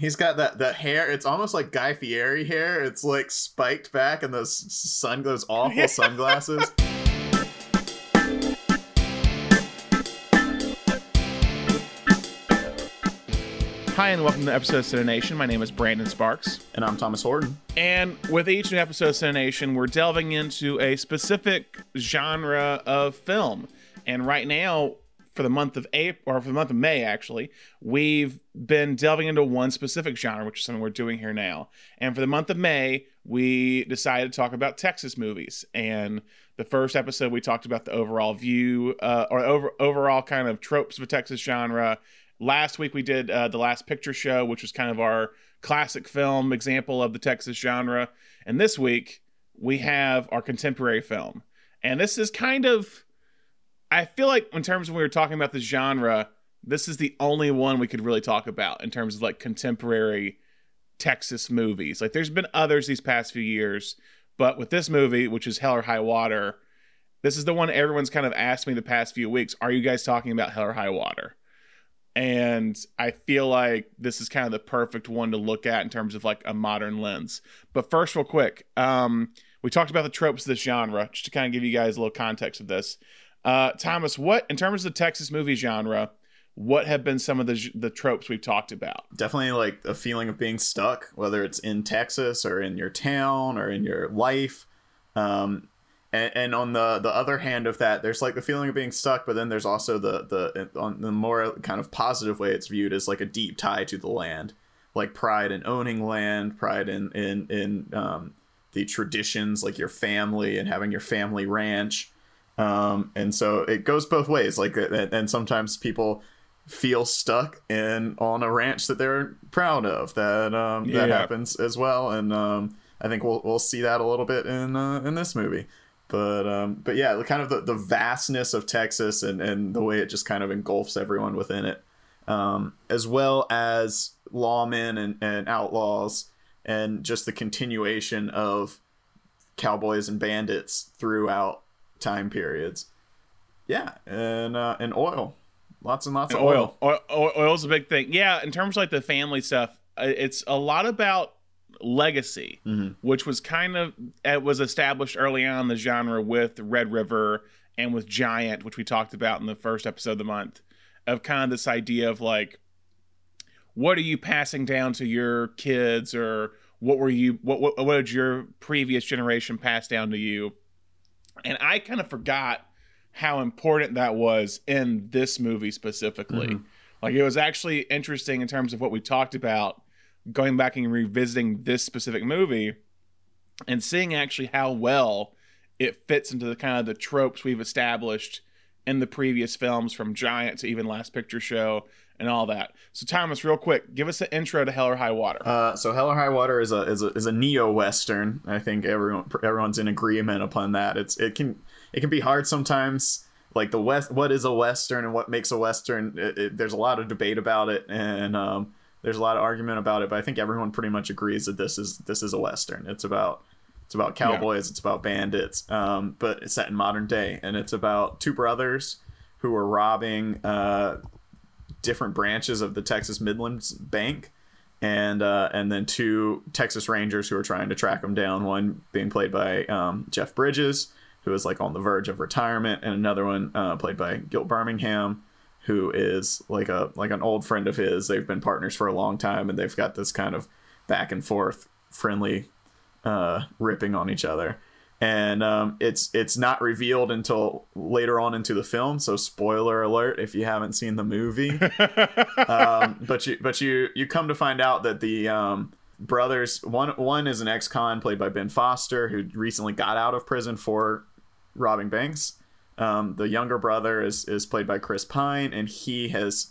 He's got that that hair. It's almost like Guy Fieri hair. It's like spiked back and those sun those awful sunglasses. Hi, and welcome to episode of Cinenation. My name is Brandon Sparks. And I'm Thomas Horton. And with each new episode of Cinenation, we're delving into a specific genre of film. And right now, for the month of April, or for the month of May, actually, we've been delving into one specific genre, which is something we're doing here now. And for the month of May, we decided to talk about Texas movies. And the first episode, we talked about the overall view, uh, or over, overall kind of tropes of a Texas genre. Last week, we did uh, The Last Picture Show, which was kind of our classic film example of the Texas genre. And this week, we have our contemporary film. And this is kind of, I feel like in terms of when we were talking about the genre, this is the only one we could really talk about in terms of like contemporary Texas movies. Like there's been others these past few years, but with this movie, which is Hell or High Water, this is the one everyone's kind of asked me the past few weeks. Are you guys talking about Hell or High Water? And I feel like this is kind of the perfect one to look at in terms of like a modern lens. But first, real quick, um, we talked about the tropes of this genre, just to kind of give you guys a little context of this. Uh, Thomas, what in terms of the Texas movie genre, what have been some of the the tropes we've talked about? Definitely like a feeling of being stuck, whether it's in Texas or in your town or in your life. Um, and, and on the the other hand of that, there's like the feeling of being stuck, but then there's also the the on the more kind of positive way it's viewed as like a deep tie to the land, like pride in owning land, pride in in in um, the traditions, like your family and having your family ranch. Um, and so it goes both ways. Like, and, and sometimes people feel stuck in on a ranch that they're proud of. That um, that Yeah. happens as well, and um, I think we'll we'll see that a little bit in uh, in this movie. But um, but yeah, the kind of the, the vastness of Texas and and the way it just kind of engulfs everyone within it, um, as well as lawmen and, and outlaws, and just the continuation of cowboys and bandits throughout time periods. Yeah, and uh, and oil, lots and lots And of oil. oil. Oil oil's a big thing. Yeah, in terms of like the family stuff, uh, it's a lot about legacy, Mhm. which was kind of it was established early on in the genre with Red River and with Giant, which we talked about in the first episode of the month, of kind of this idea of like, what are you passing down to your kids, or what were you what what, what did your previous generation pass down to you? And I kind of forgot how important that was in this movie specifically. Mhm. Like it was actually interesting in terms of what we talked about, going back and revisiting this specific movie and seeing actually how well it fits into the kind of the tropes we've established in the previous films from Giant to even Last Picture Show and all that. So Thomas, real quick, give us an intro to Hell or High Water. Uh, so Hell or High Water is a is a, is a neo western. I think everyone everyone's in agreement upon that. It's it can it can be hard sometimes. Like the west, what is a western and what makes a western? It, it, there's a lot of debate about it, and um, there's a lot of argument about it. But I think everyone pretty much agrees that this is this is a western. It's about it's about cowboys. It's about bandits. Um, but it's set in modern day, and it's about two brothers who are robbing uh, different branches of the Texas Midlands Bank and uh, and then two Texas Rangers who are trying to track him down. One being played by um, Jeff Bridges, who is like on the verge of retirement, and another one uh, played by Gil Birmingham, who is like a like an old friend of his. They've been partners for a long time, and they've got this kind of back and forth friendly uh, ripping on each other. And um, it's it's not revealed until later on into the film. So spoiler alert if you haven't seen the movie um, but you but you you come to find out that the um, brothers one one is an ex-con played by Ben Foster who recently got out of prison for robbing banks. Um, the younger brother is is played by Chris Pine, and he has,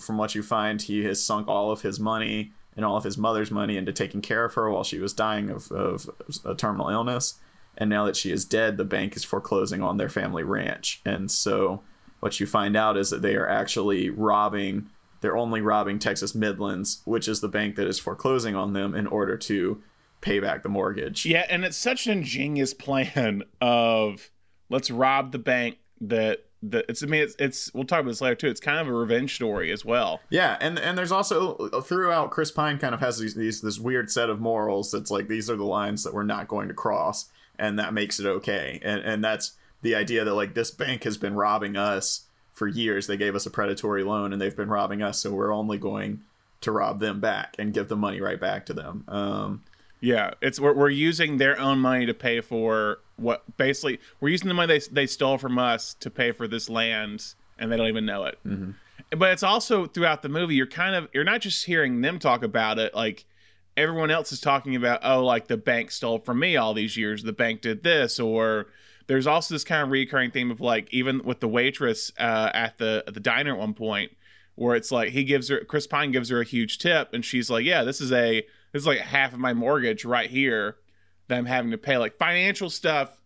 from what you find, he has sunk all of his money and all of his mother's money into taking care of her while she was dying of, of a terminal illness. And now that she is dead, the bank is foreclosing on their family ranch, and so what you find out is that they are actually robbing they're only robbing Texas Midlands, which is the bank that is foreclosing on them in order to pay back the mortgage. Yeah, and it's such an ingenious plan of let's rob the bank that the it's I mean it's it's we'll talk about this later too. It's kind of a revenge story as well. Yeah, and and there's also throughout Chris Pine kind of has these, these this weird set of morals that's like these are the lines that we're not going to cross, and that makes it okay. And and that's the idea that like this bank has been robbing us for years. They gave us a predatory loan and they've been robbing us, so we're only going to rob them back and give the money right back to them. Um, yeah, it's we're, we're using their own money to pay for what basically we're using the money they they stole from us to pay for this land, and they don't even know it. Mm-hmm. But it's also throughout the movie you're kind of you're not just hearing them talk about it like everyone else is talking about oh like the bank stole from me all these years the bank did this or there's also this kind of recurring theme of like even with the waitress uh, at the at the diner at one point where it's like he gives her Chris Pine gives her a huge tip and she's like yeah this is a this is like half of my mortgage right here that I'm having to pay like financial stuff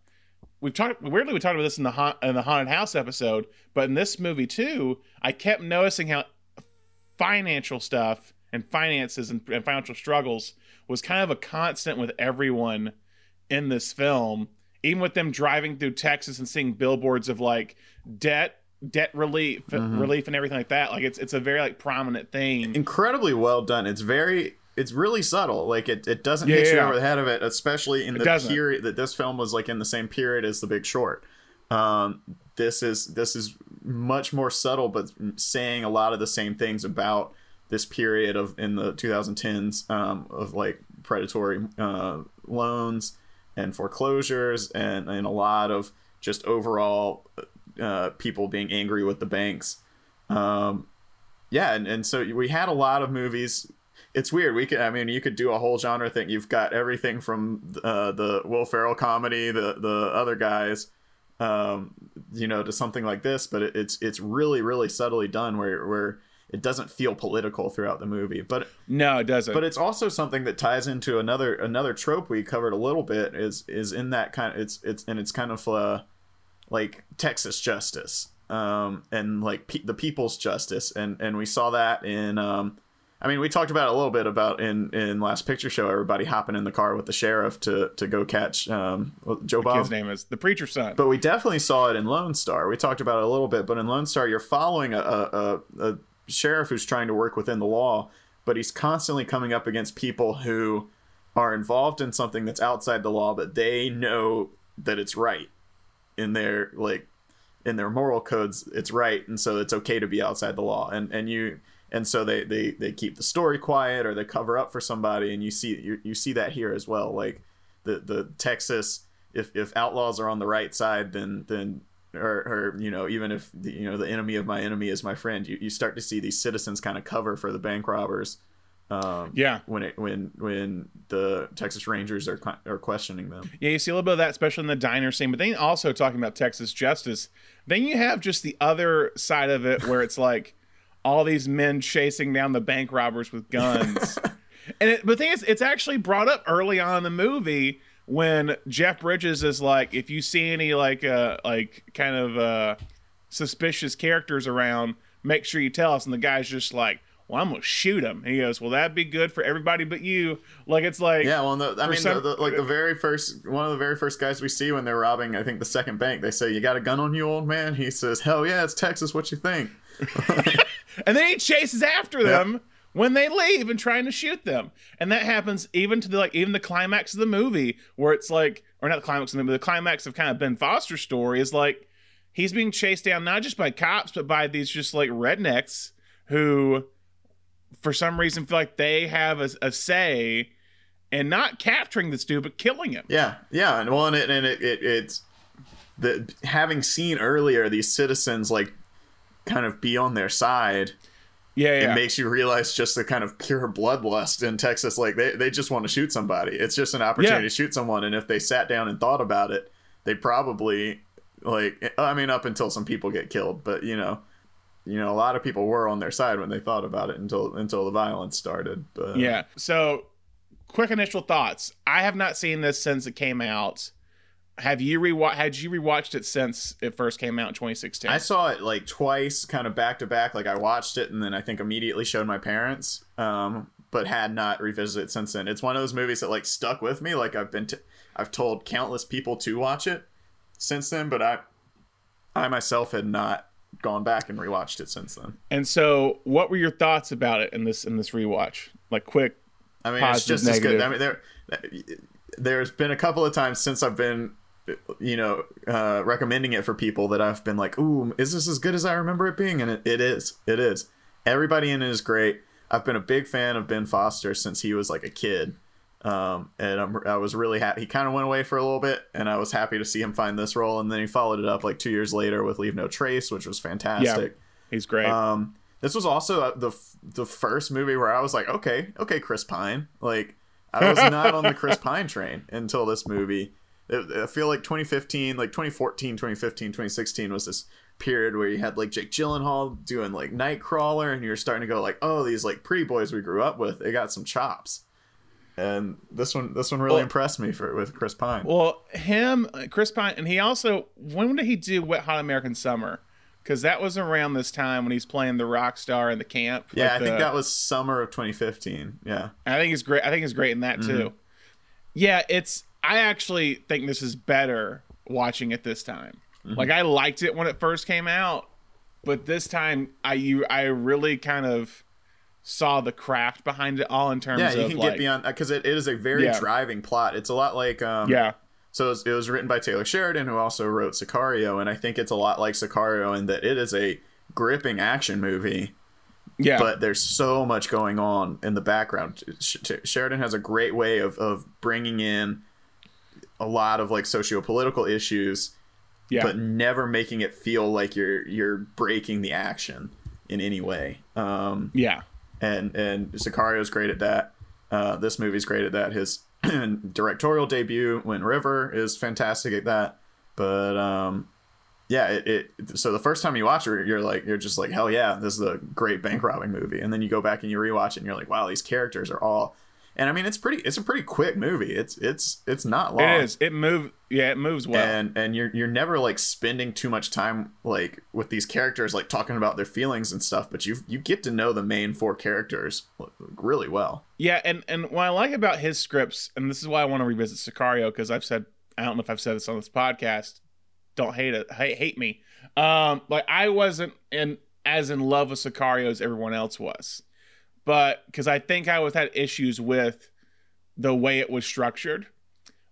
we've talked weirdly we talked about this in the ha- in the haunted house episode but in this movie too I kept noticing how financial stuff and finances and, and financial struggles was kind of a constant with everyone in this film even with them driving through Texas and seeing billboards of like debt debt relief Mhm. relief and everything like that like it's it's a very like prominent thing incredibly well done. It's very it's really subtle. Like it, it doesn't Yeah, hit you yeah. over the head of it, especially in It the doesn't. period that this film was like in the same period as The Big Short. Um, this is this is much more subtle, but saying a lot of the same things about this period of in the 2010s um, of like predatory uh, loans and foreclosures and and a lot of just overall uh, people being angry with the banks. Um, yeah, and, and so we had a lot of movies. It's weird. We could, I mean, you could do a whole genre thing. You've got everything from uh, the Will Ferrell comedy, the the other guys, um, you know, to something like this. But it, it's it's really really subtly done, where where it doesn't feel political throughout the movie. But no it doesn't but it's also something that ties into another another trope we covered a little bit is is in that kind of it's it's and it's kind of uh like Texas justice um and like pe- the people's justice and and we saw that in um I mean we talked about it a little bit about in in last picture show everybody hopping in the car with the sheriff to to go catch um Joe the Bob kid's name is the preacher's son but we definitely saw it in Lone Star. We talked about it a little bit, but in Lone Star, you're following a, a, a, a sheriff who's trying to work within the law, but he's constantly coming up against people who are involved in something that's outside the law, but they know that it's right in their like in their moral codes. It's right, and so it's okay to be outside the law. And and you and so they they they keep the story quiet or they cover up for somebody, and you see you, you see that here as well, like the the Texas if if outlaws are on the right side then then or, or you know even if the, you know the enemy of my enemy is my friend you, you start to see these citizens kind of cover for the bank robbers um yeah. when it when when the Texas Rangers are are questioning them. Yeah, you see a little bit of that, especially in the diner scene. But then also talking about Texas justice, then you have just the other side of it where it's like all these men chasing down the bank robbers with guns. and it, the thing is, it's actually brought up early on in the movie when Jeff Bridges is like, if you see any like uh like kind of uh suspicious characters around, make sure you tell us. And the guy's just like. Well, I'm gonna shoot him. And he goes, "Well, that'd be good for everybody but you." Like it's like, yeah well the, I mean some- the, the, like the very first one of the very first guys we see when they're robbing I think the second bank they say you got a gun on you old man he says hell yeah it's Texas what you think And then he chases after them when they leave and trying to shoot them. And that happens even to the like even the climax of the movie where it's like or not the climax of the movie, the climax of kind of Ben Foster's story is like he's being chased down not just by cops but by these just like rednecks who for some reason feel like they have a, a say and not capturing this dude but killing him. Yeah, yeah, and well, and it, and it, it it's the having seen earlier these citizens like kind of be on their side. Yeah, yeah. It makes you realize just the kind of pure bloodlust in Texas. Like they, they just want to shoot somebody. It's just an opportunity Yeah. to shoot someone, and if they sat down and thought about it, they probably like. I mean, up until some people get killed, but you know, you know, a lot of people were on their side when they thought about it until until the violence started. But Yeah. So, quick initial thoughts. I have not seen this since it came out. Have you rewatched? Had you rewatched it since it first came out in 2016? I saw it like twice, kind of back to back. Like I watched it and then I think immediately showed my parents, um, but had not revisited it since then. It's one of those movies that like stuck with me. Like I've been, t- I've told countless people to watch it since then, but I, I myself had not gone back and rewatched it since then. And so, what were your thoughts about it in this in this rewatch? Like quick. I mean, Positive, it's just as good. I mean, there there's been a couple of times since I've been, you know, uh, recommending it for people that I've been like, "Ooh, is this as good as I remember it being?" And it, it is. It is. Everybody in it is great. I've been a big fan of Ben Foster since he was like a kid. Um, and I'm, I was really happy. He kind of went away for a little bit, and I was happy to see him find this role. And then he followed it up like two years later with Leave No Trace, which was fantastic. He's great. Um, this was also uh, the the first movie where I was like, okay, okay, Chris Pine. Like, I was not on the Chris Pine train until this movie. It, I feel like 2015, like 2014, 2015, 2016 was this period where you had like Jake Gyllenhaal doing like Nightcrawler, and you're starting to go like, oh, these like pretty boys we grew up with, they got some chops. And this one, this one really Well- impressed me for with Chris Pine. Well, him, uh, Chris Pine, and he also when did he do Wet Hot American Summer? Because that was around this time when he's playing the rock star in the camp. yeah, like I think that was summer of 2015. Yeah. I think he's great. I think he's great in that too. Yeah, it's. I actually think this is better watching it this time. Like I liked it when it first came out, but this time I you I really kind of saw the craft behind it all in terms of. Yeah, you of can like get beyond because it, it is a very Yeah. driving plot. It's a lot like um, yeah So it was, it was written by Taylor Sheridan, who also wrote Sicario, and I think it's a lot like Sicario in that it is a gripping action movie, yeah but there's so much going on in the background. Sh- Sheridan has a great way of of bringing in a lot of like socio-political issues, yeah but never making it feel like you're you're breaking the action in any way. Um, yeah and and Sicario's great at that. Uh, this movie's great at that. His directorial debut, Wind River, is fantastic at that. But um, yeah, it, it. So the first time you watch it, you're like, you're just like, hell yeah, this is a great bank robbing movie. And then you go back and you rewatch it, and you're like, wow, these characters are all. And I mean, it's pretty. It's a pretty quick movie. It's it's it's not long it is it move yeah it moves well and and you're you're never like spending too much time like with these characters like talking about their feelings and stuff but you you get to know the main four characters really well Yeah, and and what I like about his scripts, and this is why I want to revisit Sicario because I've said I don't know if I've said this on this podcast. Don't hate it, hate, hate me. Um, like I wasn't in as in love with Sicario as everyone else was, but because I think I was had issues with the way it was structured.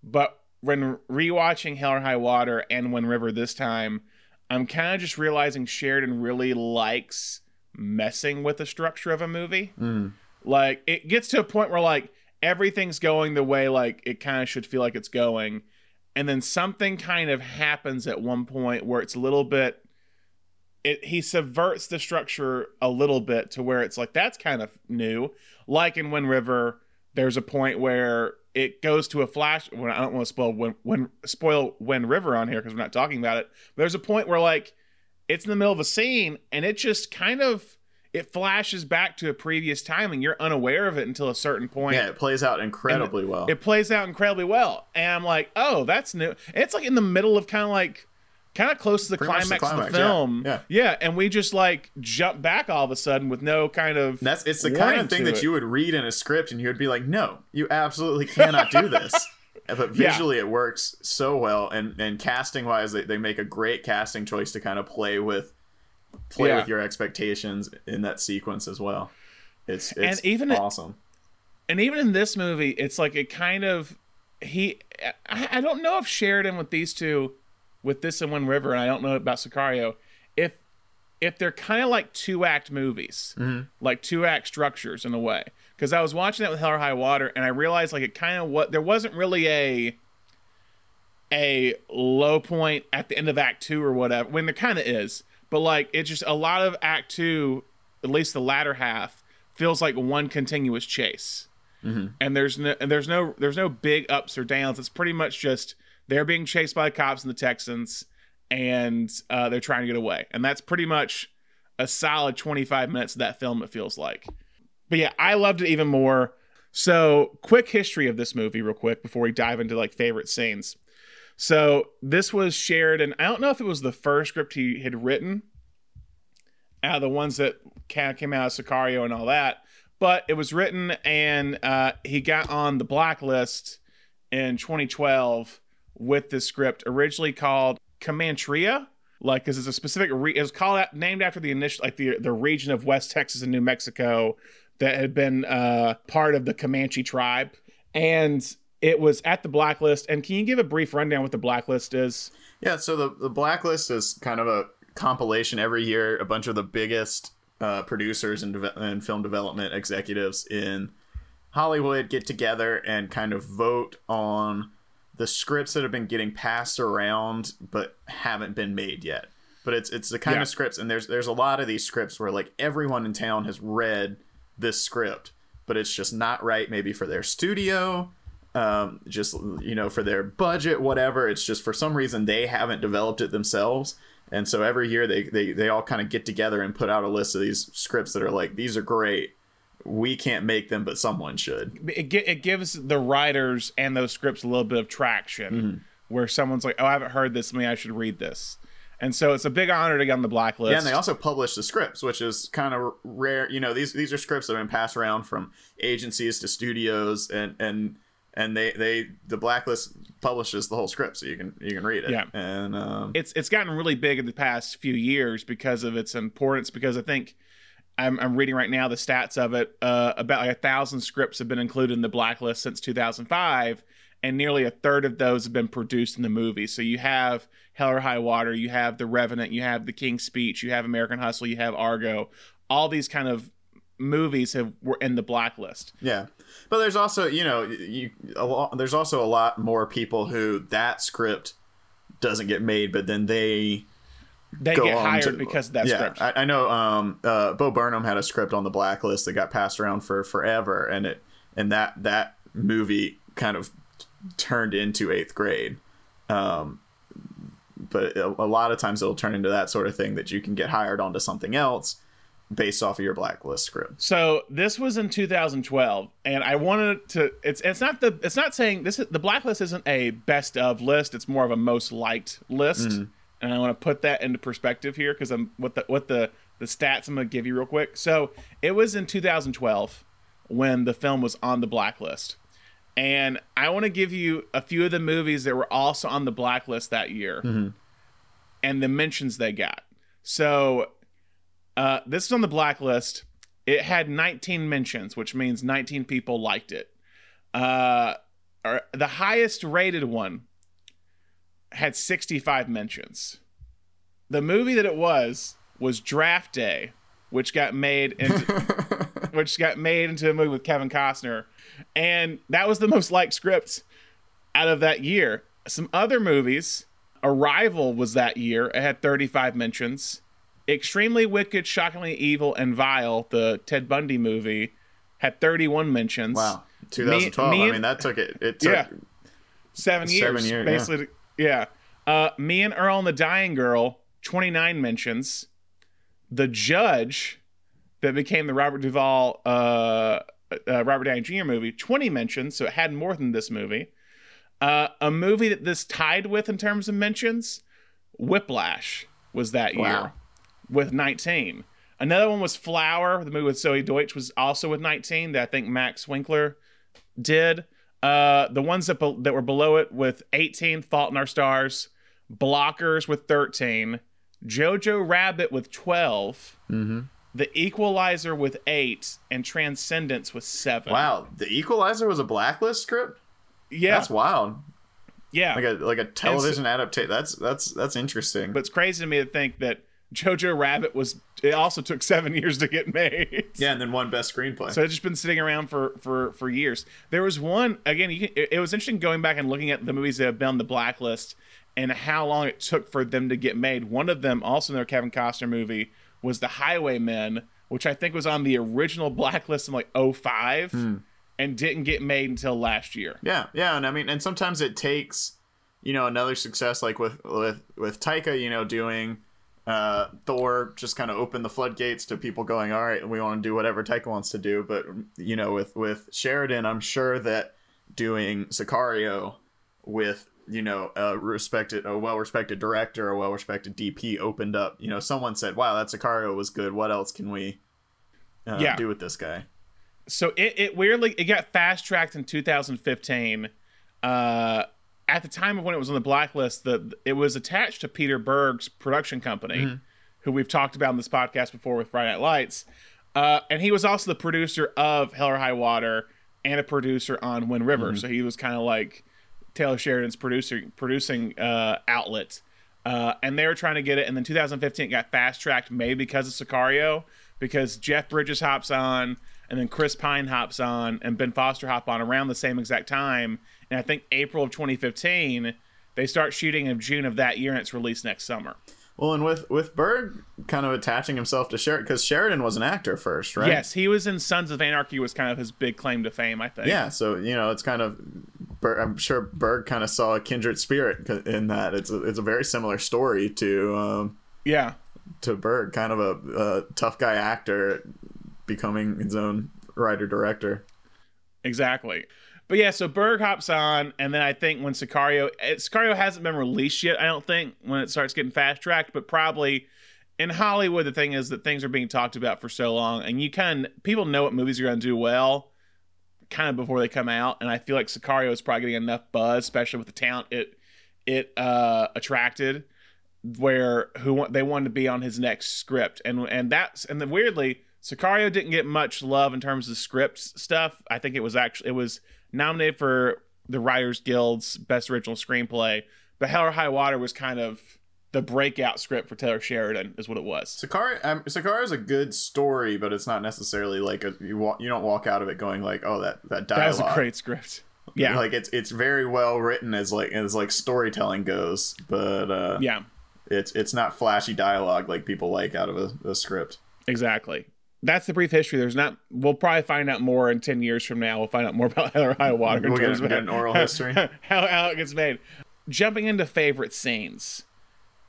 But when rewatching Hell or High Water and Wind River this time, I'm kind of just realizing Sheridan really likes messing with the structure of a movie. mm. Like it gets to a point where like everything's going the way like it kind of should feel like it's going, and then something kind of happens at one point where it's a little bit. It he subverts the structure a little bit to where it's like that's kind of new. Like in Wind River, there's a point where it goes to a flash. When I don't want to spoil when when spoil Wind River on here because we're not talking about it. But there's a point where like it's in the middle of a scene and it just kind of it flashes back to a previous time and you're unaware of it until a certain point. yeah it plays out incredibly well It plays out incredibly well. And I'm like, oh, that's new. It's like in the middle of kind of like kind of close to the Pretty much climax, of the film. Yeah. Yeah. And we just like jump back all of a sudden with no kind of that's it's the kind of thing that it. you would read in a script and you would be like no you absolutely cannot do this uh, but Yeah. visually it works so well and and casting wise they, they make a great casting choice to kind of play with play Yeah. with your expectations in that sequence as well it's it's And even awesome and even in this movie, it's like it kind of he. I, I don't know if Sheridan with these two, with this and Wind River, and I don't know about Sicario, if if they're kind of like two act movies, mm-hmm. like two act structures in a way. Because I was watching that with Hell or High Water, and I realized like it kind of what there wasn't really a a low point at the end of Act Two or whatever. When there kind of is, but like it's just a lot of Act Two, at least the latter half, feels like one continuous chase mm-hmm. and there's no and there's no there's no big ups or downs. It's pretty much just they're being chased by the cops and the Texans, and uh, they're trying to get away, and that's pretty much a solid 25 minutes of that film. It feels like, but yeah, I loved it even more. So, quick history of this movie, real quick, before we dive into like favorite scenes. So, this was shared, and I don't know if it was the first script he had written out of the ones that came out of Sicario and all that but it was written and uh, he got on the blacklist in 2012 with this script originally called Comancheria, like because it's a specific re- it was called out, named after the initial like the the region of West Texas and New Mexico that had been uh, part of the Comanche tribe, and it was at the blacklist. And can you give a brief rundown what the blacklist is? Yeah, so the the blacklist is kind of a compilation every year. A bunch of the biggest uh, producers and, deve- and film development executives in Hollywood get together and kind of vote on the scripts that have been getting passed around but haven't been made yet. But it's it's the kind Yeah. of scripts, and there's there's a lot of these scripts where like everyone in town has read this script, but it's just not right. Maybe for their studio, um, just you know for their budget, whatever. It's just for some reason they haven't developed it themselves, and so every year they they they all kind of get together and put out a list of these scripts that are like these are great. We can't make them, but someone should. It, it gives the writers and those scripts a little bit of traction, Mm-hmm. where someone's like, "Oh, I haven't heard this. Maybe I should read this." And so it's a big honor to get on the blacklist. Yeah, and they also publish the scripts, which is kind of rare. You know, these these are scripts that have been passed around from agencies to studios, and and and they they the blacklist publishes the whole script, so you can you can read it. Yeah. and um, it's it's gotten really big in the past few years because of its importance. Because I think I'm, I'm reading right now the stats of it. Uh, about like a thousand scripts have been included in the blacklist since 2005, and nearly a third of those have been produced in the movie. So you have Hell or High Water, you have The Revenant, you have The King's Speech, you have American Hustle, you have Argo. All these kind of movies have were in the blacklist. yeah, but there's also you know you a lot, there's also a lot more people who that script doesn't get made, but then they They go get hired to- because of that yeah, script. I, I know. Um, uh, Bo Burnham had a script on the blacklist that got passed around for forever, and it and that that movie kind of turned into Eighth Grade. Um, but a, a lot of times it'll turn into that sort of thing that you can get hired onto something else based off of your blacklist script. So this was in 2012, and I wanted to. It's it's not the it's not saying this. is The blacklist isn't a best of list. It's more of a most liked list, and I want to put that into perspective here because I'm what the what the the stats I'm gonna give you real quick. So it was in 2012 when the film was on the blacklist, and I want to give you a few of the movies that were also on the blacklist that year, and the mentions they got. So uh, this is on the blacklist. It had 19 mentions, which means 19 people liked it. Uh, or- the highest rated one had 65 mentions. The movie that it was was Draft Day, which got made into, which got made into a movie with Kevin Costner, and that was the most liked script out of that year. Some other movies, Arrival was that year. It had 35 mentions. Extremely Wicked, Shockingly Evil, and Vile, the Ted Bundy movie, had 31 mentions. Wow, 2012. me I and- mean, that took it. It took Yeah. Seven years. Seven years, basically. Yeah. Uh, Me and Earl and the Dying Girl, 29 mentions. The Judge, that became the Robert Duvall, uh, uh, Robert Downey Jr. movie, 20 mentions, so it had more than this movie. Uh, a movie that this tied with in terms of mentions, Whiplash was that year with 19. Another one was Flower, the movie with Zoey Deutch was also with 19 that I think Max Winkler did. Uh, the ones that, be- that were below it with 18, Fault in Our Stars, Blockers with 13, Jojo Rabbit with 12, Mm-hmm. The Equalizer with 8, and Transcendence with 7. Wow, The Equalizer was a blacklist script. Yeah. That's wild. yeah. Like a like a television adaptation. That's that's that's interesting. but it's crazy to me to think that Jojo Rabbit was, it also took seven years to get made. yeah, and then one best screenplay. So it's just been sitting around for for for years. There was won again. You can, it, it was interesting going back and looking at the movies that have been on the blacklist and how long it took for them to get made. One of them, also another Kevin Costner movie, was The Highwaymen, which I think was on the original blacklist in like 05 hmm. and didn't get made until last year. Yeah, yeah, and I mean, and sometimes it takes, you know, another success like with with with Taika, you know, doing uh, Thor, just kind of opened the floodgates to people going, all right, we want to do whatever Taika wants to do. But you know, with with Sheridan, I'm sure that doing Sicario with you know a respected a well respected director, a well respected DP opened up. You know, someone said, wow, that Sicario was good. What else can we uh, Yeah. do with this guy? so it, it weirdly it got fast tracked in 2015 uh at the time of when it was on the blacklist, the it was attached to Peter Berg's production company, Mm-hmm. who we've talked about in this podcast before with Friday Night Lights, uh, and he was also the producer of Hell or High Water and a producer on Wind River. Mm-hmm. So he was kind of like Taylor Sheridan's producer producing uh, outlet. Uh, and they were trying to get it, and then 2015 it got fast tracked, maybe because of Sicario, because Jeff Bridges hops on, and then Chris Pine hops on, and Ben Foster hop on around the same exact time. And I think April of 2015, they start shooting in June of that year, and it's released next summer. Well, and with with Berg kind of attaching himself to Sheridan because Sheridan was an actor first, right? Yes, he was in Sons of Anarchy, was kind of his big claim to fame, I think. Yeah, so you know, it's kind of. I'm sure Berg kind of saw a kindred spirit in that. It's a, it's a very similar story to um, Yeah. to Berg, kind of a, a tough guy actor becoming his own writer director. Exactly. But yeah, so Berg hops on, and then I think when Sicario, eh, Sicario hasn't been released yet. I don't think when it starts getting fast tracked, but probably in Hollywood, the thing is that things are being talked about for so long, and you kind of people know what movies are going to do well, kind of before they come out. And I feel like Sicario is probably getting enough buzz, especially with the talent it it uh, attracted, where who they wanted to be on his next script, and and that's and then weirdly. Sicario didn't get much love in terms of script stuff. I think it was actually it was nominated for the Writers Guild's Best Original Screenplay, but Hell or High Water was kind of the breakout script for Taylor Sheridan, is what it was. Sicario, um, Sicario is a good story, but it's not necessarily like a you walk, you don't walk out of it going like, oh, that that That was a great script. Yeah, like it's it's very well written as like as like storytelling goes, but uh, yeah, it's it's not flashy dialogue like people like out of a, a script. exactly. That's the brief history. There's not. We'll probably find out more in ten years from now. We'll find out more about or High Water. We'll get- an oral history. how, how it gets made. Jumping into favorite scenes,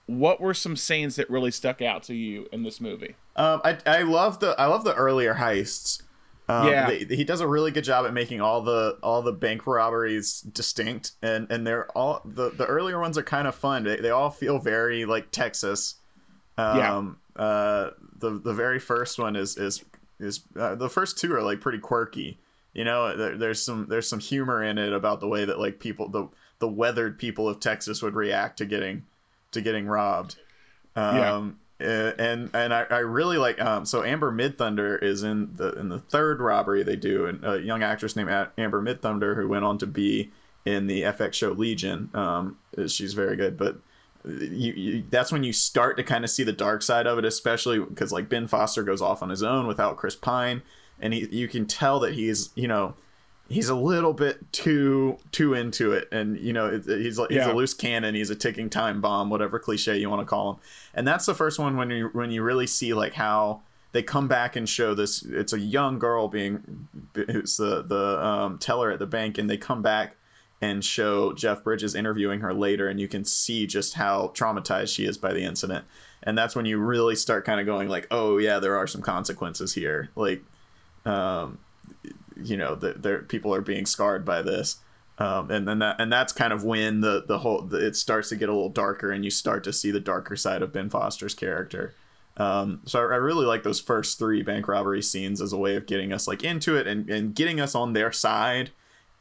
what were some scenes that really stuck out to you in this movie? Um, I I love the I love the earlier heists. Um, Yeah. they- he does a really good job at making all the all the bank robberies distinct, and and they're all the the earlier ones are kind of fun. They they all feel very like Texas. Um, uh, the the very first one is is is uh, the first two are like pretty quirky. You know, there, there's some there's some humor in it about the way that like people the the weathered people of Texas would react to getting to getting robbed. Yeah. Um, uh, and and I, I really like um so Amber Midthunder is in the in the third robbery they do and a young actress named Amber Midthunder who went on to be in the FX show Legion um she's very good but you, you that's when you start to kind of see the dark side of it especially because like Ben Foster goes off on his own without Chris Pine and he you can tell that he's you know he's a little bit too too into it and you know it, he's he's Yeah. a loose cannon he's a ticking time bomb whatever cliche you want to call him and that's the first one when you when you really see like how they come back and show this it's a young girl being who's the the um, teller at the bank and they come back and show Jeff Bridges interviewing her later and you can see just how traumatized she is by the incident. And that's when you really start kind of going like oh yeah there are some consequences here. Like um you know there people are being scarred by this. Um, and then that and that's kind of when the the whole the, it starts to get a little darker and you start to see the darker side of Ben Foster's character. Um, so I, I really like those first three bank robbery scenes as a way of getting us like into it and, and getting us on their side,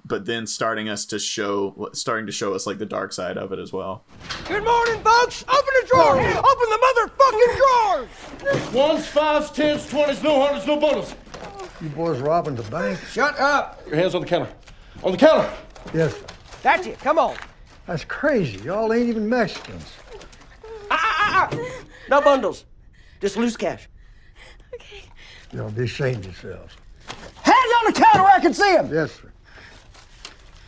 but then starting us to show starting to show us like the dark side of it as well. Good morning, folks. Open the drawer. Open the motherfucking drawers. Ones, fives, tens, twenties, no hundreds, no bundles. You boys robbing the bank? Shut up. Your hands on the counter. On the counter. Yes. That's it. Come on. That's crazy. Y'all ain't even Mexicans. Ah, ah, ah. No bundles. Just loose cash. Okay. Y'all be ashamed yourselves. Hands on the counter where I can see them. Yes, sir.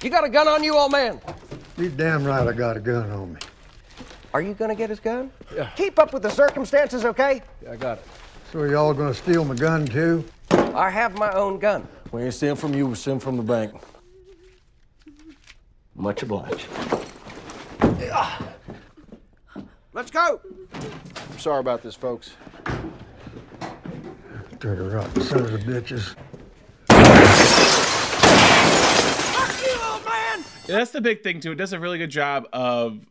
You got a gun on you, old man? You damn right I got a gun on me. Are you gonna get his gun? Yeah. Keep up with the circumstances, okay? Yeah, I got it. So y'all gonna steal my gun too? I have my own gun. We ain't stealing from you, we're stealing from the bank. Much obliged. Let's go. I'm sorry about this, folks. Turn her up, son of the bitches. That's the big thing too. It does a really good job of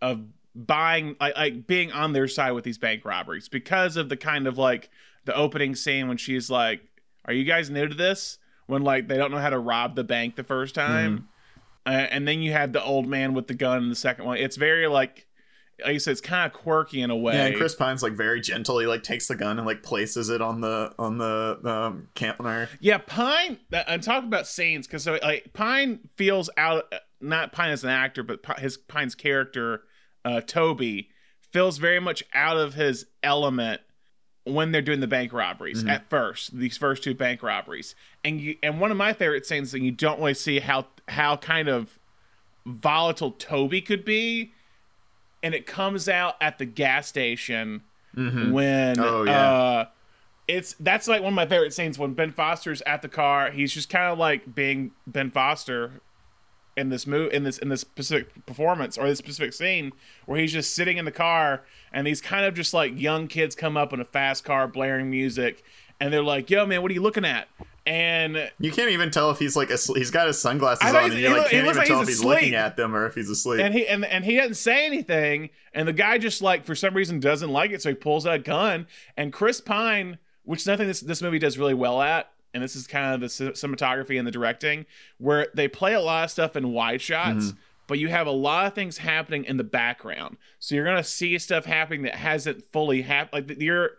of buying like, like being on their side with these bank robberies because of the kind of like the opening scene when she's like, "Are you guys new to this?" When like they don't know how to rob the bank the first time. uh, and then you have the old man with the gun in the second one. It's very like, like you said, it's kind of quirky in a way. Yeah, and Chris Pine's like very gentle. He like takes the gun and like places it on the on the um, campfire. Yeah, Pine. And talk about scenes because so like Pine feels out. Not Pine as an actor, but his Pine's character, uh, Toby, feels very much out of his element when they're doing the bank robberies at first. These first two bank robberies, and you and one of my favorite scenes that you don't really see how how kind of volatile Toby could be, and it comes out at the gas station when Oh, yeah. uh it's that's like one of my favorite scenes when Ben Foster's at the car. He's just kind of like being Ben Foster in this move in this in this specific performance or this specific scene where he's just sitting in the car and these kind of just like young kids come up in a fast car blaring music and they're like, "Yo, man, what are you looking at?" And You can't even tell if he's like asleep. he's got his sunglasses on, and you like look- can't even like tell if he's asleep. looking at them or if he's asleep. and he and, and he doesn't say anything and the guy just like for some reason doesn't like it so he pulls out a gun and chris pine which is nothing this, this movie does really well at and this is kind of the cinematography and the directing where they play a lot of stuff in wide shots mm-hmm. but you have a lot of things happening in the background so you're gonna see stuff happening that hasn't fully happened like you're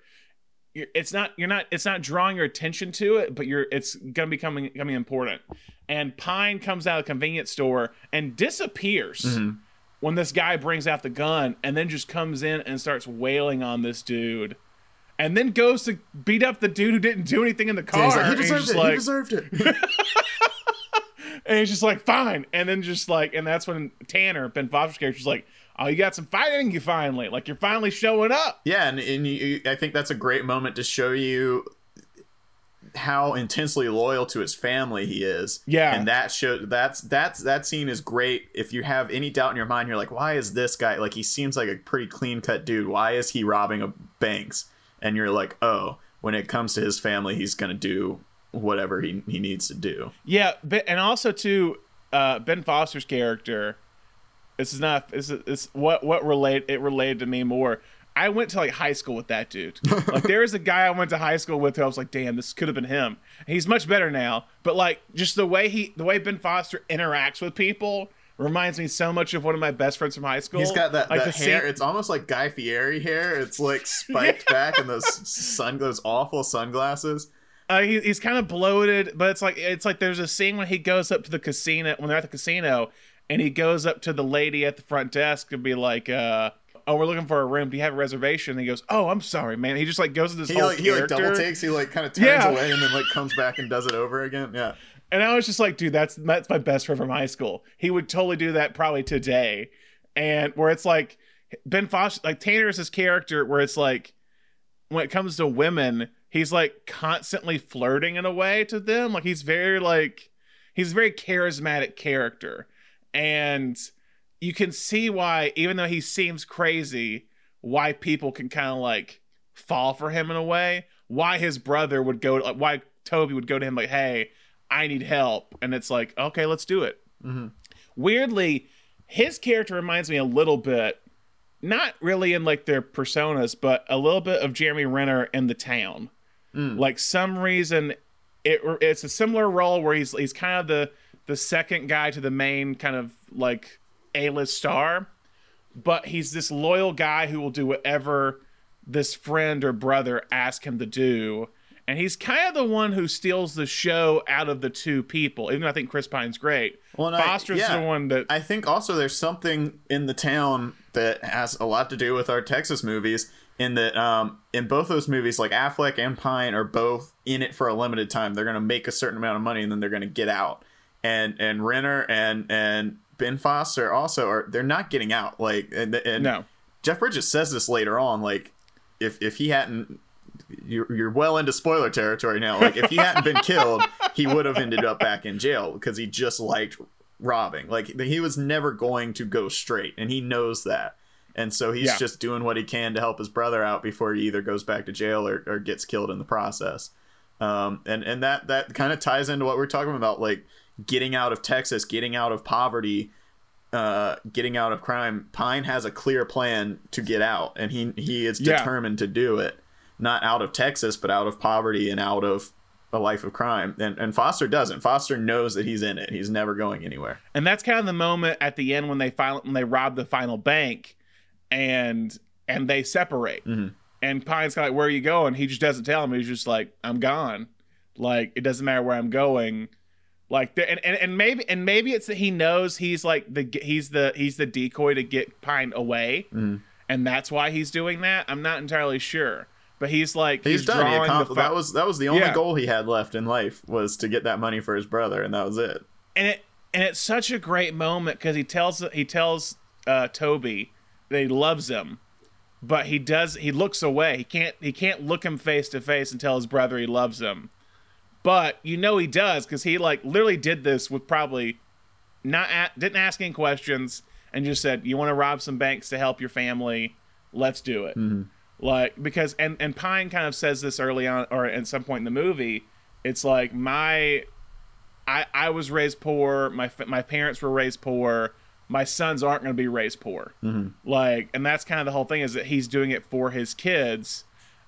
you're, it's not you're not it's not drawing your attention to it but you're it's gonna be coming becoming important and pine comes out of the convenience store and disappears mm-hmm. when this guy brings out the gun and then just comes in and starts wailing on this dude and then goes to beat up the dude who didn't do anything in the car he's like, he deserved it. like- he deserved it. and he's just like fine and then just like and that's when tanner ben foster's character's like oh you got some fighting you finally like you're finally showing up Yeah, and, and you, I think that's a great moment to show you how intensely loyal to his family he is. Yeah. and that show that's that's that scene is great. If you have any doubt in your mind, you're like, why is this guy like? He seems like a pretty clean cut dude. Why is he robbing a banks? And you're like, oh, when it comes to his family, he's gonna do whatever he he needs to do. Yeah, but and also too, uh, Ben Foster's character. This is not. This is this what what relate it related to me more. I went to like high school with that dude. like there is a guy I went to high school with who I was like, damn, this could have been him. He's much better now, but like just the way he the way Ben Foster interacts with people reminds me so much of one of my best friends from high school. He's got that, like that hair. scene- It's almost like Guy Fieri hair. It's like spiked back and those sun those awful sunglasses. Uh, he, he's kind of bloated, but it's like it's like there's a scene when he goes up to the casino when they're at the casino, and he goes up to the lady at the front desk and be like, uh, "Oh, we're looking for a room. Do you have a reservation?" And he goes, "Oh, I'm sorry, man." He just like goes to this He whole like he like double takes. He like kind of turns Yeah. away and then like comes back and does it over again. Yeah. and I was just like, "Dude, that's that's my best friend from high school. He would totally do that probably today." And where it's like Ben Foster, like Tanner is his character, where it's like when it comes to women, he's like constantly flirting in a way to them. Like he's very like he's a very charismatic character. And you can see why, even though he seems crazy, why people can kind of like fall for him in a way. Why his brother would go like why Toby would go to him like, hey, I need help. And it's like, okay, let's do it. Mm-hmm. Weirdly, his character reminds me a little bit not really in like their personas, but a little bit of Jeremy Renner in the town. Mm. Like some reason, it it's a similar role where he's he's kind of the the second guy to the main kind of like A list star, but he's this loyal guy who will do whatever this friend or brother ask him to do. And he's kind of the one who steals the show out of the two people, even though I think Chris Pine's great. Well, and I- Foster's yeah. the one that I think also there's something in the town that has a lot to do with our Texas movies. In that, um, in both those movies, like Affleck and Pine are both in it for a limited time. They're going to make a certain amount of money and then they're going to get out. And and Renner and and Ben Foster also are they're not getting out. Like and, and No. Jeff Bridges says this later on. Like if if he hadn't you're, you're well into spoiler territory now. Like if he hadn't been killed, he would have ended up back in jail because he just liked robbing. Like he was never going to go straight, and he knows that. And so he's Yeah. just doing what he can to help his brother out before he either goes back to jail or, or gets killed in the process. Um, and and that that kind of ties into what we're talking about, like getting out of Texas, getting out of poverty, uh, getting out of crime. Pine has a clear plan to get out, and he he is Yeah. determined to do it. Not out of Texas, but out of poverty and out of a life of crime, and and Foster doesn't. Foster knows that he's in it. He's never going anywhere. And that's kind of the moment at the end when they final when they rob the final bank, and and they separate. And Pine's kind of like, "Where are you going?" He just doesn't tell him. He's just like, "I'm gone." Like it doesn't matter where I'm going. Like the, and, and and maybe and maybe it's that he knows he's like the he's the he's the decoy to get Pine away, and that's why he's doing that. I'm not entirely sure, but he's like He's, done. He the fi- that was that was the only Yeah. goal he had left in life was to get that money for his brother, and that was it. and it and it's such a great moment because he tells he tells uh, Toby that he loves him, but he does he looks away. He can't he can't look him face to face and tell his brother he loves him. But you know he does because he like literally did this with probably not a- didn't ask any questions and just said you want to rob some banks to help your family, let's do it. Mm-hmm. Like because and and Pine kind of says this early on or at some point in the movie. It's like my I, I was raised poor. My my parents were raised poor. My sons aren't going to be raised poor. Mm-hmm. Like, and that's kind of the whole thing is that he's doing it for his kids,